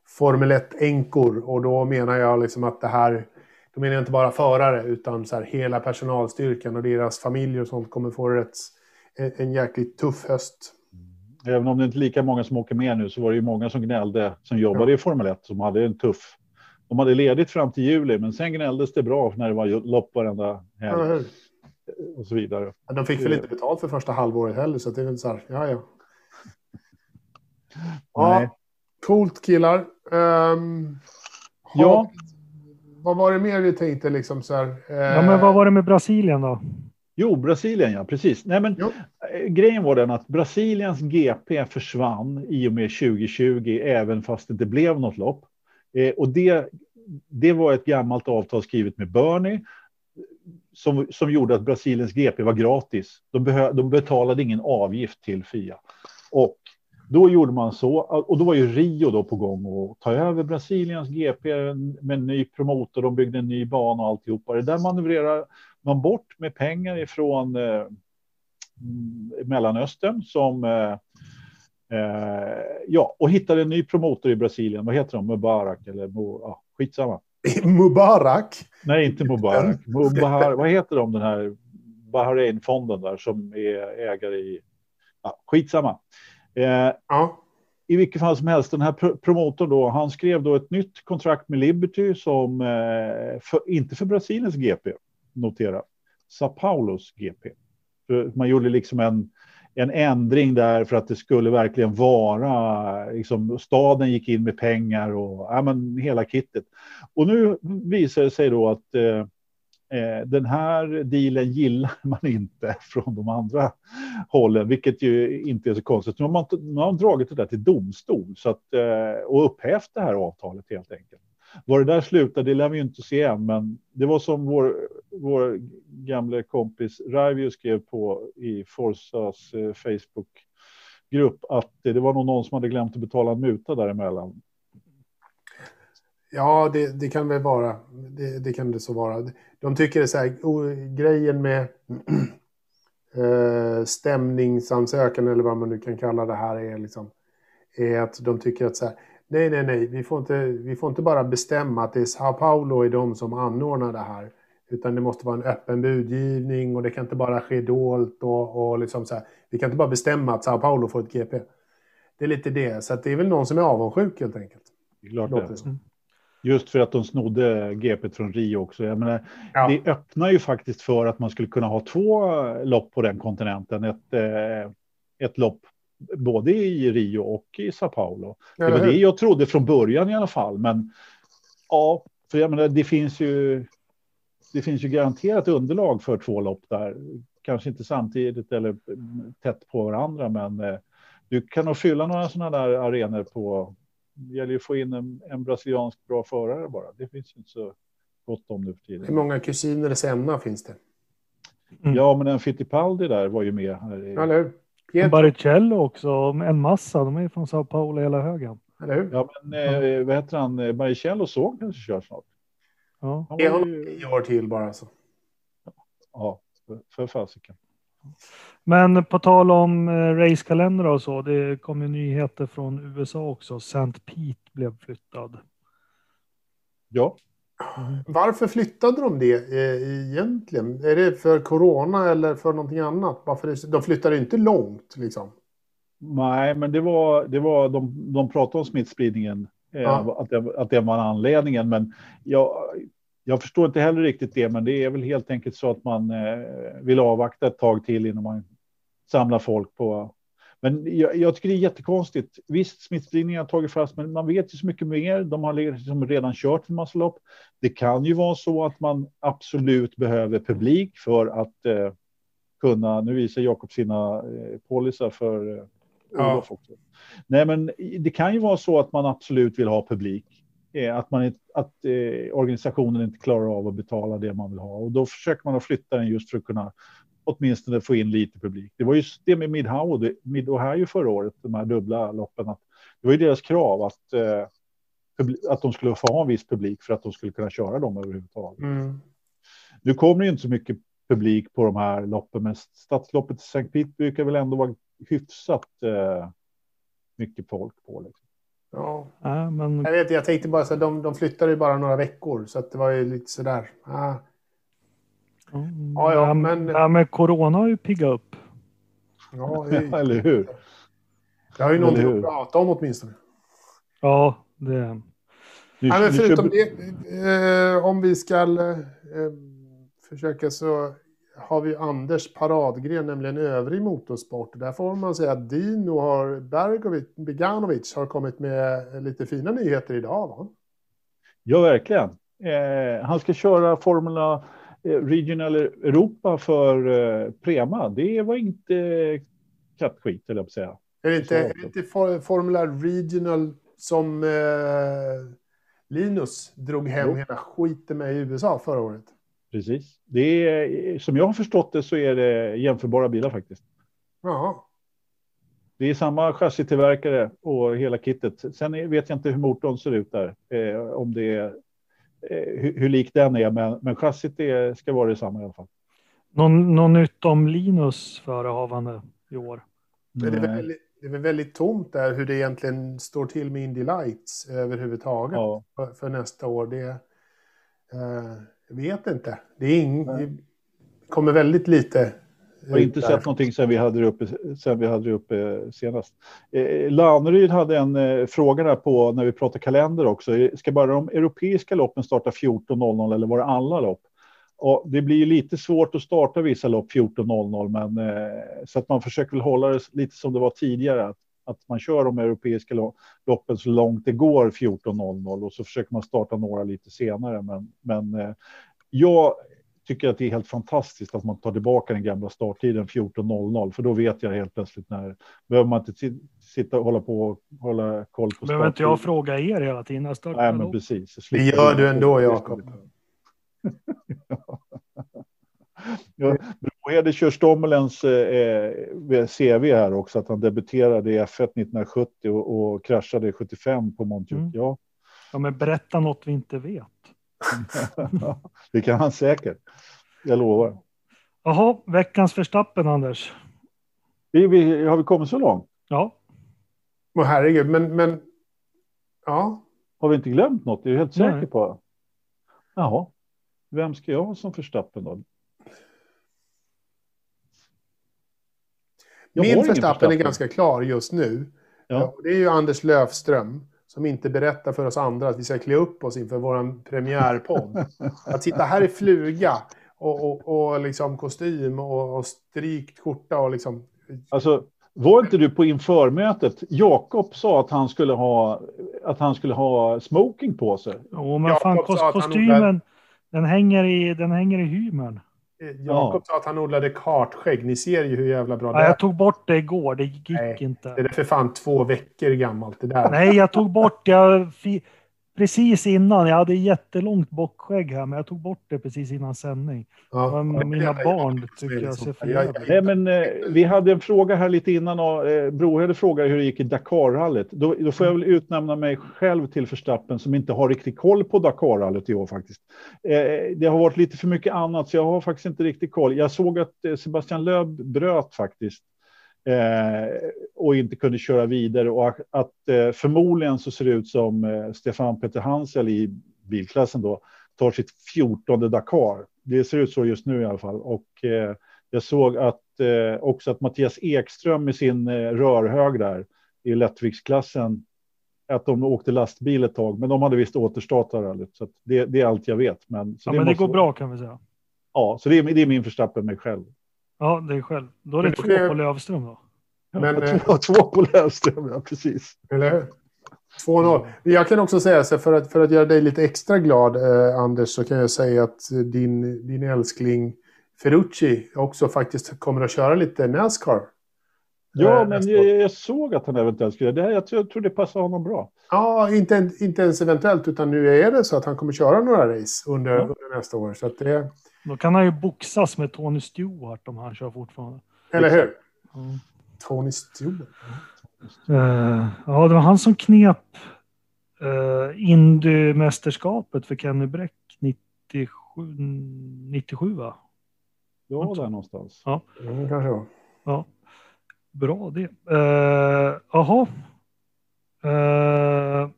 Formel 1-änkor. Och då menar jag liksom att det här... Då menar jag inte bara förare, utan så här, hela personalstyrkan och deras familjer och sånt kommer få rätt, en, en jäkligt tuff höst. Även om det inte är lika många som åker med nu så var det ju många som gnällde som jobbade ja. i Formel 1 som hade en tuff. De hade ledigt fram till juli, men sen gnälldes det bra när det var lopp varenda helg. Ja, och så vidare. de fick väl inte betalt för första halvåret heller, så det är väl så här, ja, ja. [LAUGHS] Ja, coolt killar. Um, ja. Vad var det mer vi tänkte liksom så här? Uh, ja, men vad var det med Brasilien då? Jo, Brasilien, ja, precis. Nej, men, eh, grejen var den att Brasiliens GP försvann i och med 2020, även fast det inte blev något lopp. Eh, och det, det var ett gammalt avtal skrivet med Bernie som, som gjorde att Brasiliens GP var gratis. De, behö, de betalade ingen avgift till FIA. Och då gjorde man så, och då var ju Rio då på gång att ta över Brasiliens GP med en ny promotor, de byggde en ny bana och alltihopa. Det där manövrerar man bort med pengar ifrån eh, mm, Mellanöstern som eh, eh, ja, och hittade en ny promotor i Brasilien. Vad heter de? Mubarak eller ja, skitsamma. [LAUGHS] Mubarak? Nej, inte Mubarak. [LAUGHS] Mubahar, vad heter de, den här Bahrain-fonden där som är ägare i... Ja, skitsamma. Eh, ja. I vilket fall som helst, den här pr promotorn då, han skrev då ett nytt kontrakt med Liberty som, eh, för, inte för Brasiliens GP, notera, Sao Paulos GP. Man gjorde liksom en, en ändring där för att det skulle verkligen vara, liksom, staden gick in med pengar och ja, men, hela kittet. Och nu visar det sig då att eh, eh den här dealen gillar man inte [LAUGHS] från de andra hållen, vilket ju inte är så konstigt. Nu har man, nu har man dragit det där till domstol så att, eh, och upphävt det här avtalet helt enkelt. Var det där slutade det lär vi ju inte se än, men det var som vår, vår gamla kompis Raivio skrev på i Forsas eh, Facebookgrupp att det var nog någon som hade glömt att betala en muta däremellan. Ja, det, det kan väl vara. Det, det, kan det så vara. De tycker det är så här, oh, grejen med [CLEARS THROAT] eh, stämningsansökan eller vad man nu kan kalla det här är liksom, är att de tycker att så här, nej, nej, nej, vi får inte, vi får inte bara bestämma att det är Sao Paulo är de som anordnar det här. Utan det måste vara en öppen budgivning och det kan inte bara ske dolt och, och liksom så här, vi kan inte bara bestämma att Sao Paulo får ett GP. Det är lite det, så att det är väl någon som är avundsjuk helt enkelt. Klart det. Just för att de snodde GP från Rio också. Jag menar, ja. Det öppnar ju faktiskt för att man skulle kunna ha två lopp på den kontinenten. Ett, eh, ett lopp både i Rio och i Sao Paulo. Det var det jag trodde från början i alla fall. Men ja, för jag menar, det finns ju. Det finns ju garanterat underlag för två lopp där. Kanske inte samtidigt eller tätt på varandra, men eh, du kan nog fylla några sådana där arenor på det gäller ju att få in en, en brasiliansk bra förare bara. Det finns ju inte så gott om nu för tiden. Hur många kusiner Senna finns det? Mm. Ja, men en Fittipaldi där var ju med. Här i... Eller hur? Baricello också, en massa. De är från Sao Paulo hela högen. Eller hur? Ja, men eh, vad heter han? Baricello såg kanske kör snart. Ja. Han var ju... tio år till bara alltså. Ja, för, fasiken. Men på tal om eh, racekalender och så, det kom ju nyheter från USA också. St. Pete blev flyttad. Ja. Mm. Varför flyttade de det eh, egentligen? Är det för corona eller för någonting annat? Varför de flyttade inte långt liksom. Nej, men det var, det var de, de pratade om smittspridningen, eh, ja. att, det, att det var anledningen. Men jag, jag förstår inte heller riktigt det, men det är väl helt enkelt så att man eh, vill avvakta ett tag till innan man samlar folk på. Men jag, jag tycker det är jättekonstigt. Visst, smittspridningen har tagit fast, men man vet ju så mycket mer. De har liksom redan kört en massa lopp. Det kan ju vara så att man absolut behöver publik för att eh, kunna. Nu visar Jakob sina eh, polisar för eh, också. Nej, men det kan ju vara så att man absolut vill ha publik eh, att, man, att eh, organisationen inte klarar av att betala det man vill ha. Och då försöker man att flytta den just för att kunna åtminstone få in lite publik. Det var ju det med Mid-Ohio Mid förra året, de här dubbla loppen. Att det var ju deras krav att, eh, att de skulle få ha en viss publik för att de skulle kunna köra dem överhuvudtaget. Mm. Nu kommer det ju inte så mycket publik på de här loppen, men stadsloppet i St. Pete brukar väl ändå vara hyfsat eh, mycket folk på. Liksom. Ja. ja. men... Jag vet, jag tänkte bara så att de, de flyttade ju bara några veckor, så att det var ju lite sådär. Ah. Mm, ja, ja, men... Ja, men corona har ju piggat upp. Ja, [LAUGHS] eller hur? Det har ju någonting att prata om åtminstone. Ja, det... Du, ja, men förutom det, eh, om vi ska eh, försöka så har vi Anders paradgren, nämligen övrig motorsport. Där får man säga att Dino har, Bergovic, Beganovic har kommit med lite fina nyheter idag. Va? Ja, verkligen. Eh, han ska köra Formula Regional Europa för eh, Prema. Det var inte kattskit, eller jag säga. Är det inte, är det inte Formula Regional som eh, Linus drog hem jo. hela skiten med i USA förra året? Precis. Det är, som jag har förstått det så är det jämförbara bilar faktiskt. Ja. Det är samma chassitillverkare och hela kittet. Sen vet jag inte hur motorn ser ut där. Eh, om det är eh, hur, hur lik den är, men, men chassit är, ska vara detsamma i alla fall. Någon, någon nytt om Linus förehavande i år? Det är, väldigt, det är väl väldigt tomt där hur det egentligen står till med Indy Lights överhuvudtaget ja. för, för, nästa år. Det, eh, jag vet inte. Det, är ing, det kommer väldigt lite. Har inte sett någonting sen vi hade det uppe, sen vi hade det uppe senast. Eh, Lanneryd hade en eh, fråga där på när vi pratar kalender också. Ska bara de europeiska loppen starta 14.00 eller var det alla lopp? Och det blir lite svårt att starta vissa lopp 14.00, men eh, så att man försöker hålla det lite som det var tidigare. Att, att man kör de europeiska loppen så långt det går 14.00 och så försöker man starta några lite senare. Men, men eh, jag tycker att det är helt fantastiskt att man tar tillbaka den gamla starttiden 14.00, för då vet jag helt plötsligt när behöver man inte sitta och hålla på och hålla koll på. Behöver inte jag fråga er hela tiden? Nej, men precis. Det gör du ändå, Jakob. [LAUGHS] ja, Brohede kör Stommelens eh, CV här också, att han debuterade i F1 1970 och, och kraschade 75 på Montjuic. Mm. Ja. ja, men berätta något vi inte vet. [LAUGHS] det kan han säkert. Jag lovar. Jaha, veckans förstappen, Anders. Vi, vi, har vi kommit så långt? Ja. Åh oh, herregud, men, men... Ja. Har vi inte glömt något? Det är helt säker på. Jaha. Vem ska jag ha som förstappen då? Jag Min förstappen är ganska klar just nu. Ja. Det är ju Anders Löfström som inte berättar för oss andra att vi ska klä upp oss inför vår premiärpodd. [LAUGHS] att sitta här i fluga och, och, och liksom kostym och, och strykt skjorta och liksom... Alltså, var inte du på införmötet? Jakob sa att han skulle ha, att han skulle ha smoking på sig. Jo, men fan, kost, kostymen, den hänger i, den hänger i hymern. Eh, Jakob ja. sa att han odlade kartskägg. Ni ser ju hur jävla bra det är. Jag tog bort det igår. Det gick Nej, inte. Det är för fan två veckor gammalt det där. Nej, jag tog bort det precis innan. Jag hade jättelångt bockskägg här, men jag tog bort det precis innan sändning. Ja, mina barn tycker jag ser för Nej, men eh, Vi hade en fråga här lite innan. Och, eh, Brohede frågade hur det gick i Dakarrallyt. Då, då får jag väl utnämna mig själv till förstappen som inte har riktigt koll på Dakarrallyt i år faktiskt. Eh, det har varit lite för mycket annat, så jag har faktiskt inte riktigt koll. Jag såg att eh, Sebastian Löb bröt faktiskt och inte kunde köra vidare och att eh, förmodligen så ser det ut som eh, Stefan Peter Hansel i bilklassen då tar sitt 14 Dakar. Det ser ut så just nu i alla fall och eh, jag såg att eh, också att Mattias Ekström med sin eh, rörhög där i lättviktsklassen att de åkte lastbil ett tag, men de hade visst återstartat rallyt. Så det, det, är allt jag vet. Men, ja, det, men det går bra kan vi säga. Ja, så det är, det är min förstappen mig själv. Ja, det är själv. Då är det men, två på Lövström då. Men, ja, [LAUGHS] två, två på Lövström, ja precis. Eller hur? 2-0. Jag kan också säga så för att, för att göra dig lite extra glad, eh, Anders, så kan jag säga att din, din älskling Ferrucci också faktiskt kommer att köra lite Nascar. Ja, Eh, men jag, jag såg att han eventuellt skulle... Det här, jag, tror, jag tror det passar honom bra. Ja, inte, inte ens eventuellt, utan nu är det så att han kommer köra några race under, Ja. under nästa år. Så att det, Då kan han ju boxas med Tony Stewart om han kör fortfarande. eller hur? Mm. Tony Stewart. Eh, ja, det var han som knep uh, Indy-mästerskapet för Kenny Bräck 97, 97 va? Ja, där någonstans. Mm, kanske var. Ja, bra det. Eh, Jaha. Eh,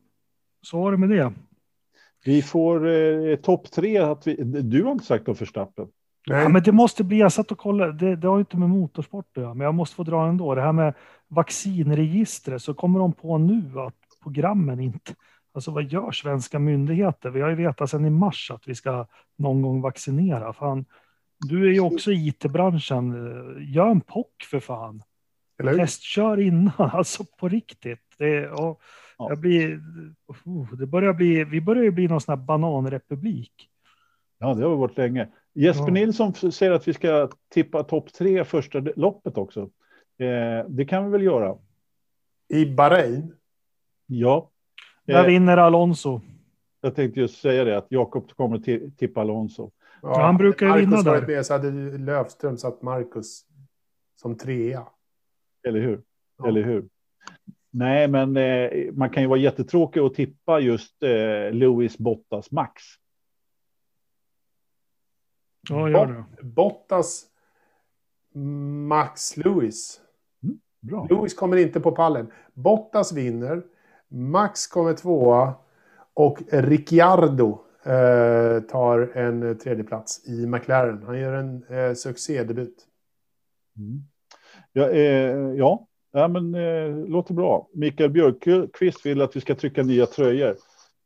så var det med det. Vi får eh, topp tre. Att vi, du har inte sagt något för Stappen. Nej, Ja, men det måste bli, jag satt och kollade, det, det har ju inte med motorsport att göra, men jag måste få dra ändå. Det här med vaccinregistret, så kommer de på nu att programmen inte, alltså vad gör svenska myndigheter? Vi har ju vetat sedan i mars att vi ska någon gång vaccinera. Fan, du är ju också i IT-branschen, gör en POC för fan. eller? Testkör innan, [LAUGHS] alltså på riktigt. Det, ja, Ja. jag blir, uh, det börjar bli, vi börjar ju bli någon sån här bananrepublik. Ja, det har varit länge. Jesper Ja. Nilsson säger att vi ska tippa topp tre första loppet också. Eh, det kan vi väl göra. I Bahrain. Ja. Där Eh, vinner Alonso. jag tänkte just säga det, att Jakob kommer tippa Alonso. Ja, han brukar ju Marcus vinna där. med så hade Löfström satt Marcus som trea. Eller hur? Ja. Eller hur? Nej, men eh, man kan ju vara jättetråkig att tippa just eh, Lewis Bottas Max. Ja, gör det. Bottas, Max Lewis. Bra. Lewis kommer inte på pallen. Bottas vinner. Max kommer tvåa. Och Ricciardo eh, tar en tredje plats i McLaren. Han gör en eh, succédebut. Mm. Ja, eh, ja. Ja, men eh, låter bra. Mikael Björkqvist vill att vi ska trycka nya tröjor.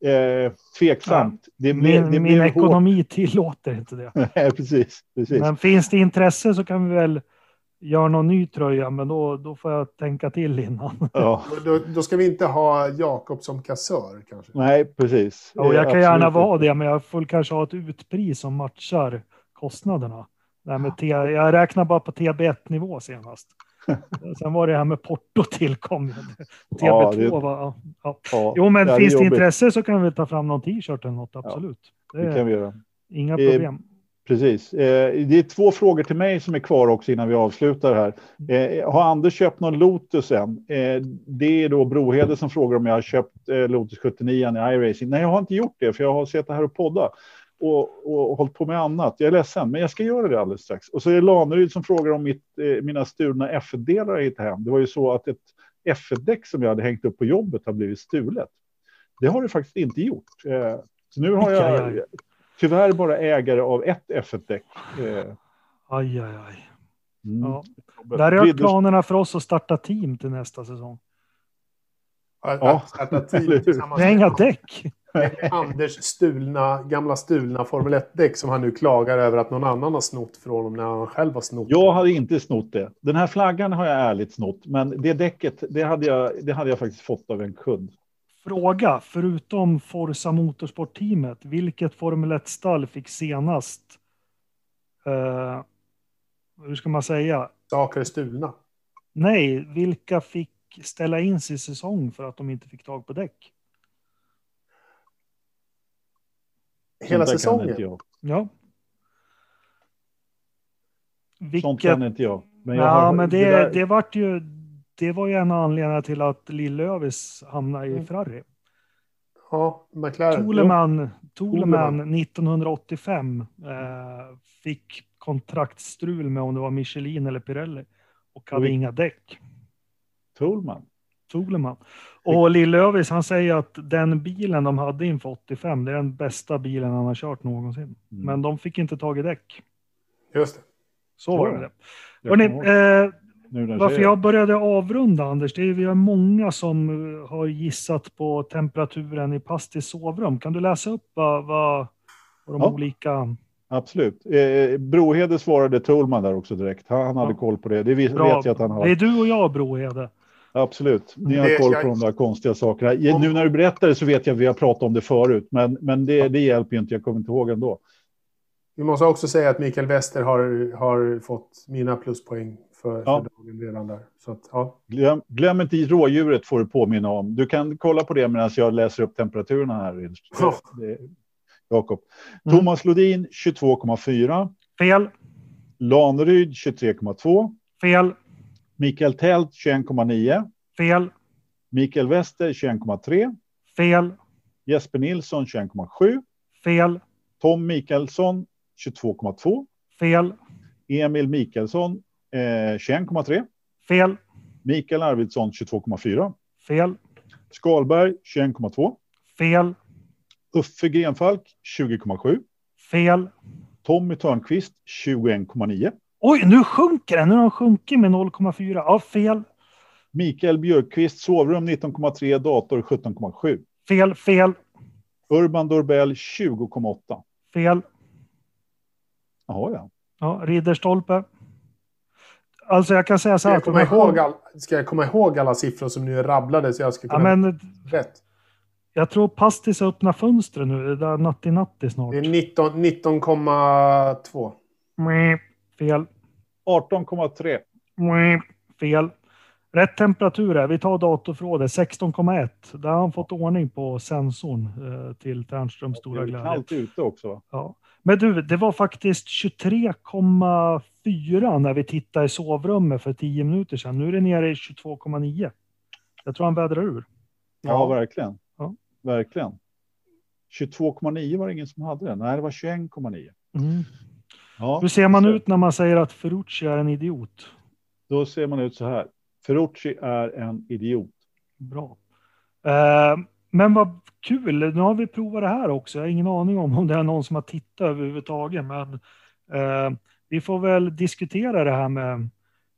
Eh, tveksamt. Det blir, Min, det min hårt. ekonomi tillåter inte det. [LAUGHS] Nej, precis. precis. Men finns det intresse så kan vi väl göra någon ny tröja, men då, då får jag tänka till innan. [LAUGHS] Ja, Då, då ska vi inte ha Jakob som kassör kanske. nej, precis. Och jag kan gärna absolut. vara det, men jag får kanske ha ett utpris som matchar kostnaderna. Det med T, jag räknar bara på TB1-nivå senast. [LAUGHS] Sen var det här med porto tillkom. ju. Ja, TB2 det- var... Ja, ja. Ja, Jo, men är finns det intresse så kan vi ta fram någon t-shirt eller något, absolut. Det Det kan vi göra. inga Eh, problem. Precis. Eh, det är två frågor till mig som är kvar också innan vi avslutar här. Eh, har Anders köpt någon Lotus än? Eh, det är då Brohede som frågar om jag har köpt eh, Lotus 79 i iRacing. Nej, jag har inte gjort det för jag har sett det här och podda och, och hållit på med annat. Jag är ledsen, men jag ska göra det alldeles strax. Och så är det Laneryd som frågar om mitt, eh, mina stulna F1-delar har hittat hem. Det var ju så att ett F1-däck som jag hade hängt upp på jobbet har blivit stulet. Det har det faktiskt inte gjort. Eh, så nu har jag tyvärr bara ägare av ett F1-däck. Eh, Aj, aj, aj. mm. Ja. Där är planerna för oss att starta team till nästa säsong. Ja, att starta team [LAUGHS] tillsammans Vi har inga däck. [LAUGHS] Anders stulna, gamla stulna Formel 1-däck som han nu klagar över att någon annan har snott från honom när han själv har snott. Jag hade inte snott det. Den här flaggan har jag ärligt snott, men det däcket, det hade jag, det hade jag faktiskt fått av en kund. Fråga, förutom Forza Motorsport-teamet, vilket Formel 1-stall fick senast, eh, hur ska man säga, Saker stulna. nej, vilka fick ställa in sin säsong för att de inte fick tag på däck? Hela Sånt där kan inte säsongen. jag. Ja. Sånt Vilket, kan inte jag. Men jag ja, har, men det, där- det, vart ju, det var ju en av anledningarna till att Lill-Lövis hamnade i Mm. Ferrari. Ja, McLaren. Toleman, Toleman Toleman. 1985 eh, fick kontraktsstrul med om det var Michelin eller Pirelli och hade Och vi- inga däck. Toolman. Toleman. Och Lill-Lövis han säger att den bilen de hade inför 85 det är den bästa bilen han har kört någonsin. Mm. Men de fick inte tag i däck. Just det. Så var det. det. Jag Hörrni, eh, nu varför jag började avrunda Anders, det är vi har många som eh, har gissat på temperaturen i Pastis sovrum. Kan du läsa upp vad, vad, vad de Ja. olika... Absolut. Eh, Brohede svarade Toolman där också direkt. Han, han hade koll på det. Det vet, Bra. jag att han har. Det är du och jag Brohede. Absolut. Ni har Det- koll jag- på de där konstiga sakerna. Nu när du berättar det så vet jag att vi har pratat om det förut, men, men det, det hjälper ju inte. Jag kommer inte ihåg ändå. Vi måste också säga att Mikael Wester har, har fått mina pluspoäng för, Ja. för dagen redan där. Så att, ja. Glöm, glöm inte i rådjuret får du påminna om. Du kan kolla på det medan jag läser upp temperaturerna här. [LAUGHS] Jakob. Mm. Thomas Lodin 22,4. Fel, Laneryd 23,2. fel, Mikael Tält 21,9. fel, Mikael Wester 21,3. fel, Jesper Nilsson 21,7. fel, Tom Mikaelsson 22,2. fel, Emil Mikaelsson eh, 21,3. fel, Mikael Arvidsson 22,4. fel, Skalberg 21,2. fel, Uffe Grenfalk 20,7. fel. Tommy Törnqvist 21,9. Oj, nu sjunker den. Nu har den sjunkit med 0,4. Ja, fel, Mikael Björkqvist sovrum 19,3. Dator 17,7. fel, fel, Urban Dorbell 20,8. fel. Jaha, ja. Ja, Ridderstolpe. Alltså jag kan säga så Ska här. jag, komma ihåg all, ska jag komma ihåg alla siffror som nu är rabblade så jag ska Ja, kunna... men Rätt. jag tror Pastis öppnar fönstret nu. Det är natti-natti snart. Det är 19 19,2. Mwah, Fel. 18,3. Mwah, Fel. Rätt temperatur är, vi tar datorförrådet, 16,1. Där har han fått ordning på sensorn eh, till Tärnströms Det stora är glädje. kallt ute också. Va? Ja. Men du, det var faktiskt 23,4 när vi tittade i sovrummet för 10 minuter sedan. Nu är det nere i 22,9. Jag tror han vädrar ur. Ja, verkligen. Ja. Verkligen. 22,9 var det ingen som hade det. Nej, det var 21,9. Mm. Ja, Hur ser man så- ut när man säger att Ferrucci är en idiot? Då ser man ut så här. Ferrucci är en idiot. Bra. Eh, men vad kul, nu har vi provat det här också. Jag har ingen aning om om det är någon som har tittat överhuvudtaget, men eh, vi får väl diskutera det här med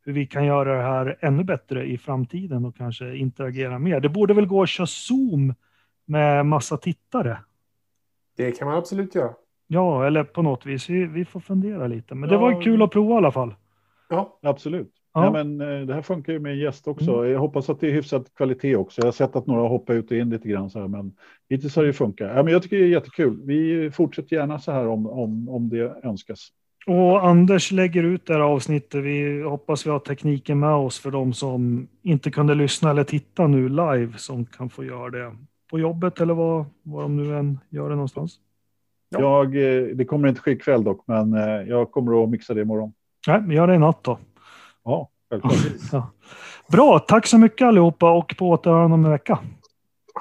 hur vi kan göra det här ännu bättre i framtiden och kanske interagera mer. Det borde väl gå att köra Zoom med massa tittare. Det kan man absolut göra. Ja, eller på något vis. Vi, vi får fundera lite. Men det Ja. var kul att prova i alla fall. Ja, Absolut. Ja. Ja. men, eh, det här funkar ju med en gäst också. Jag hoppas att det är hyfsat kvalitet också. Jag har sett att några har hoppat ut och in lite grann så här, men hittills har det funkat. Ja, men jag tycker det är jättekul. Vi fortsätter gärna så här om, om, om det önskas. Och Anders lägger ut det här avsnittet. Vi hoppas vi har tekniken med oss för de som inte kunde lyssna eller titta nu live som kan få göra det på jobbet eller vad, vad de nu än gör det någonstans. Ja. Jag, eh, det kommer inte ske ikväll dock, men eh, jag kommer att mixa det imorgon. Nej, vi gör det i natt då. Ja, självklart. [LAUGHS] Ja. Bra, tack så mycket allihopa och på återhörande om en vecka.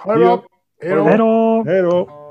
Hej då. Hej då! Hej då!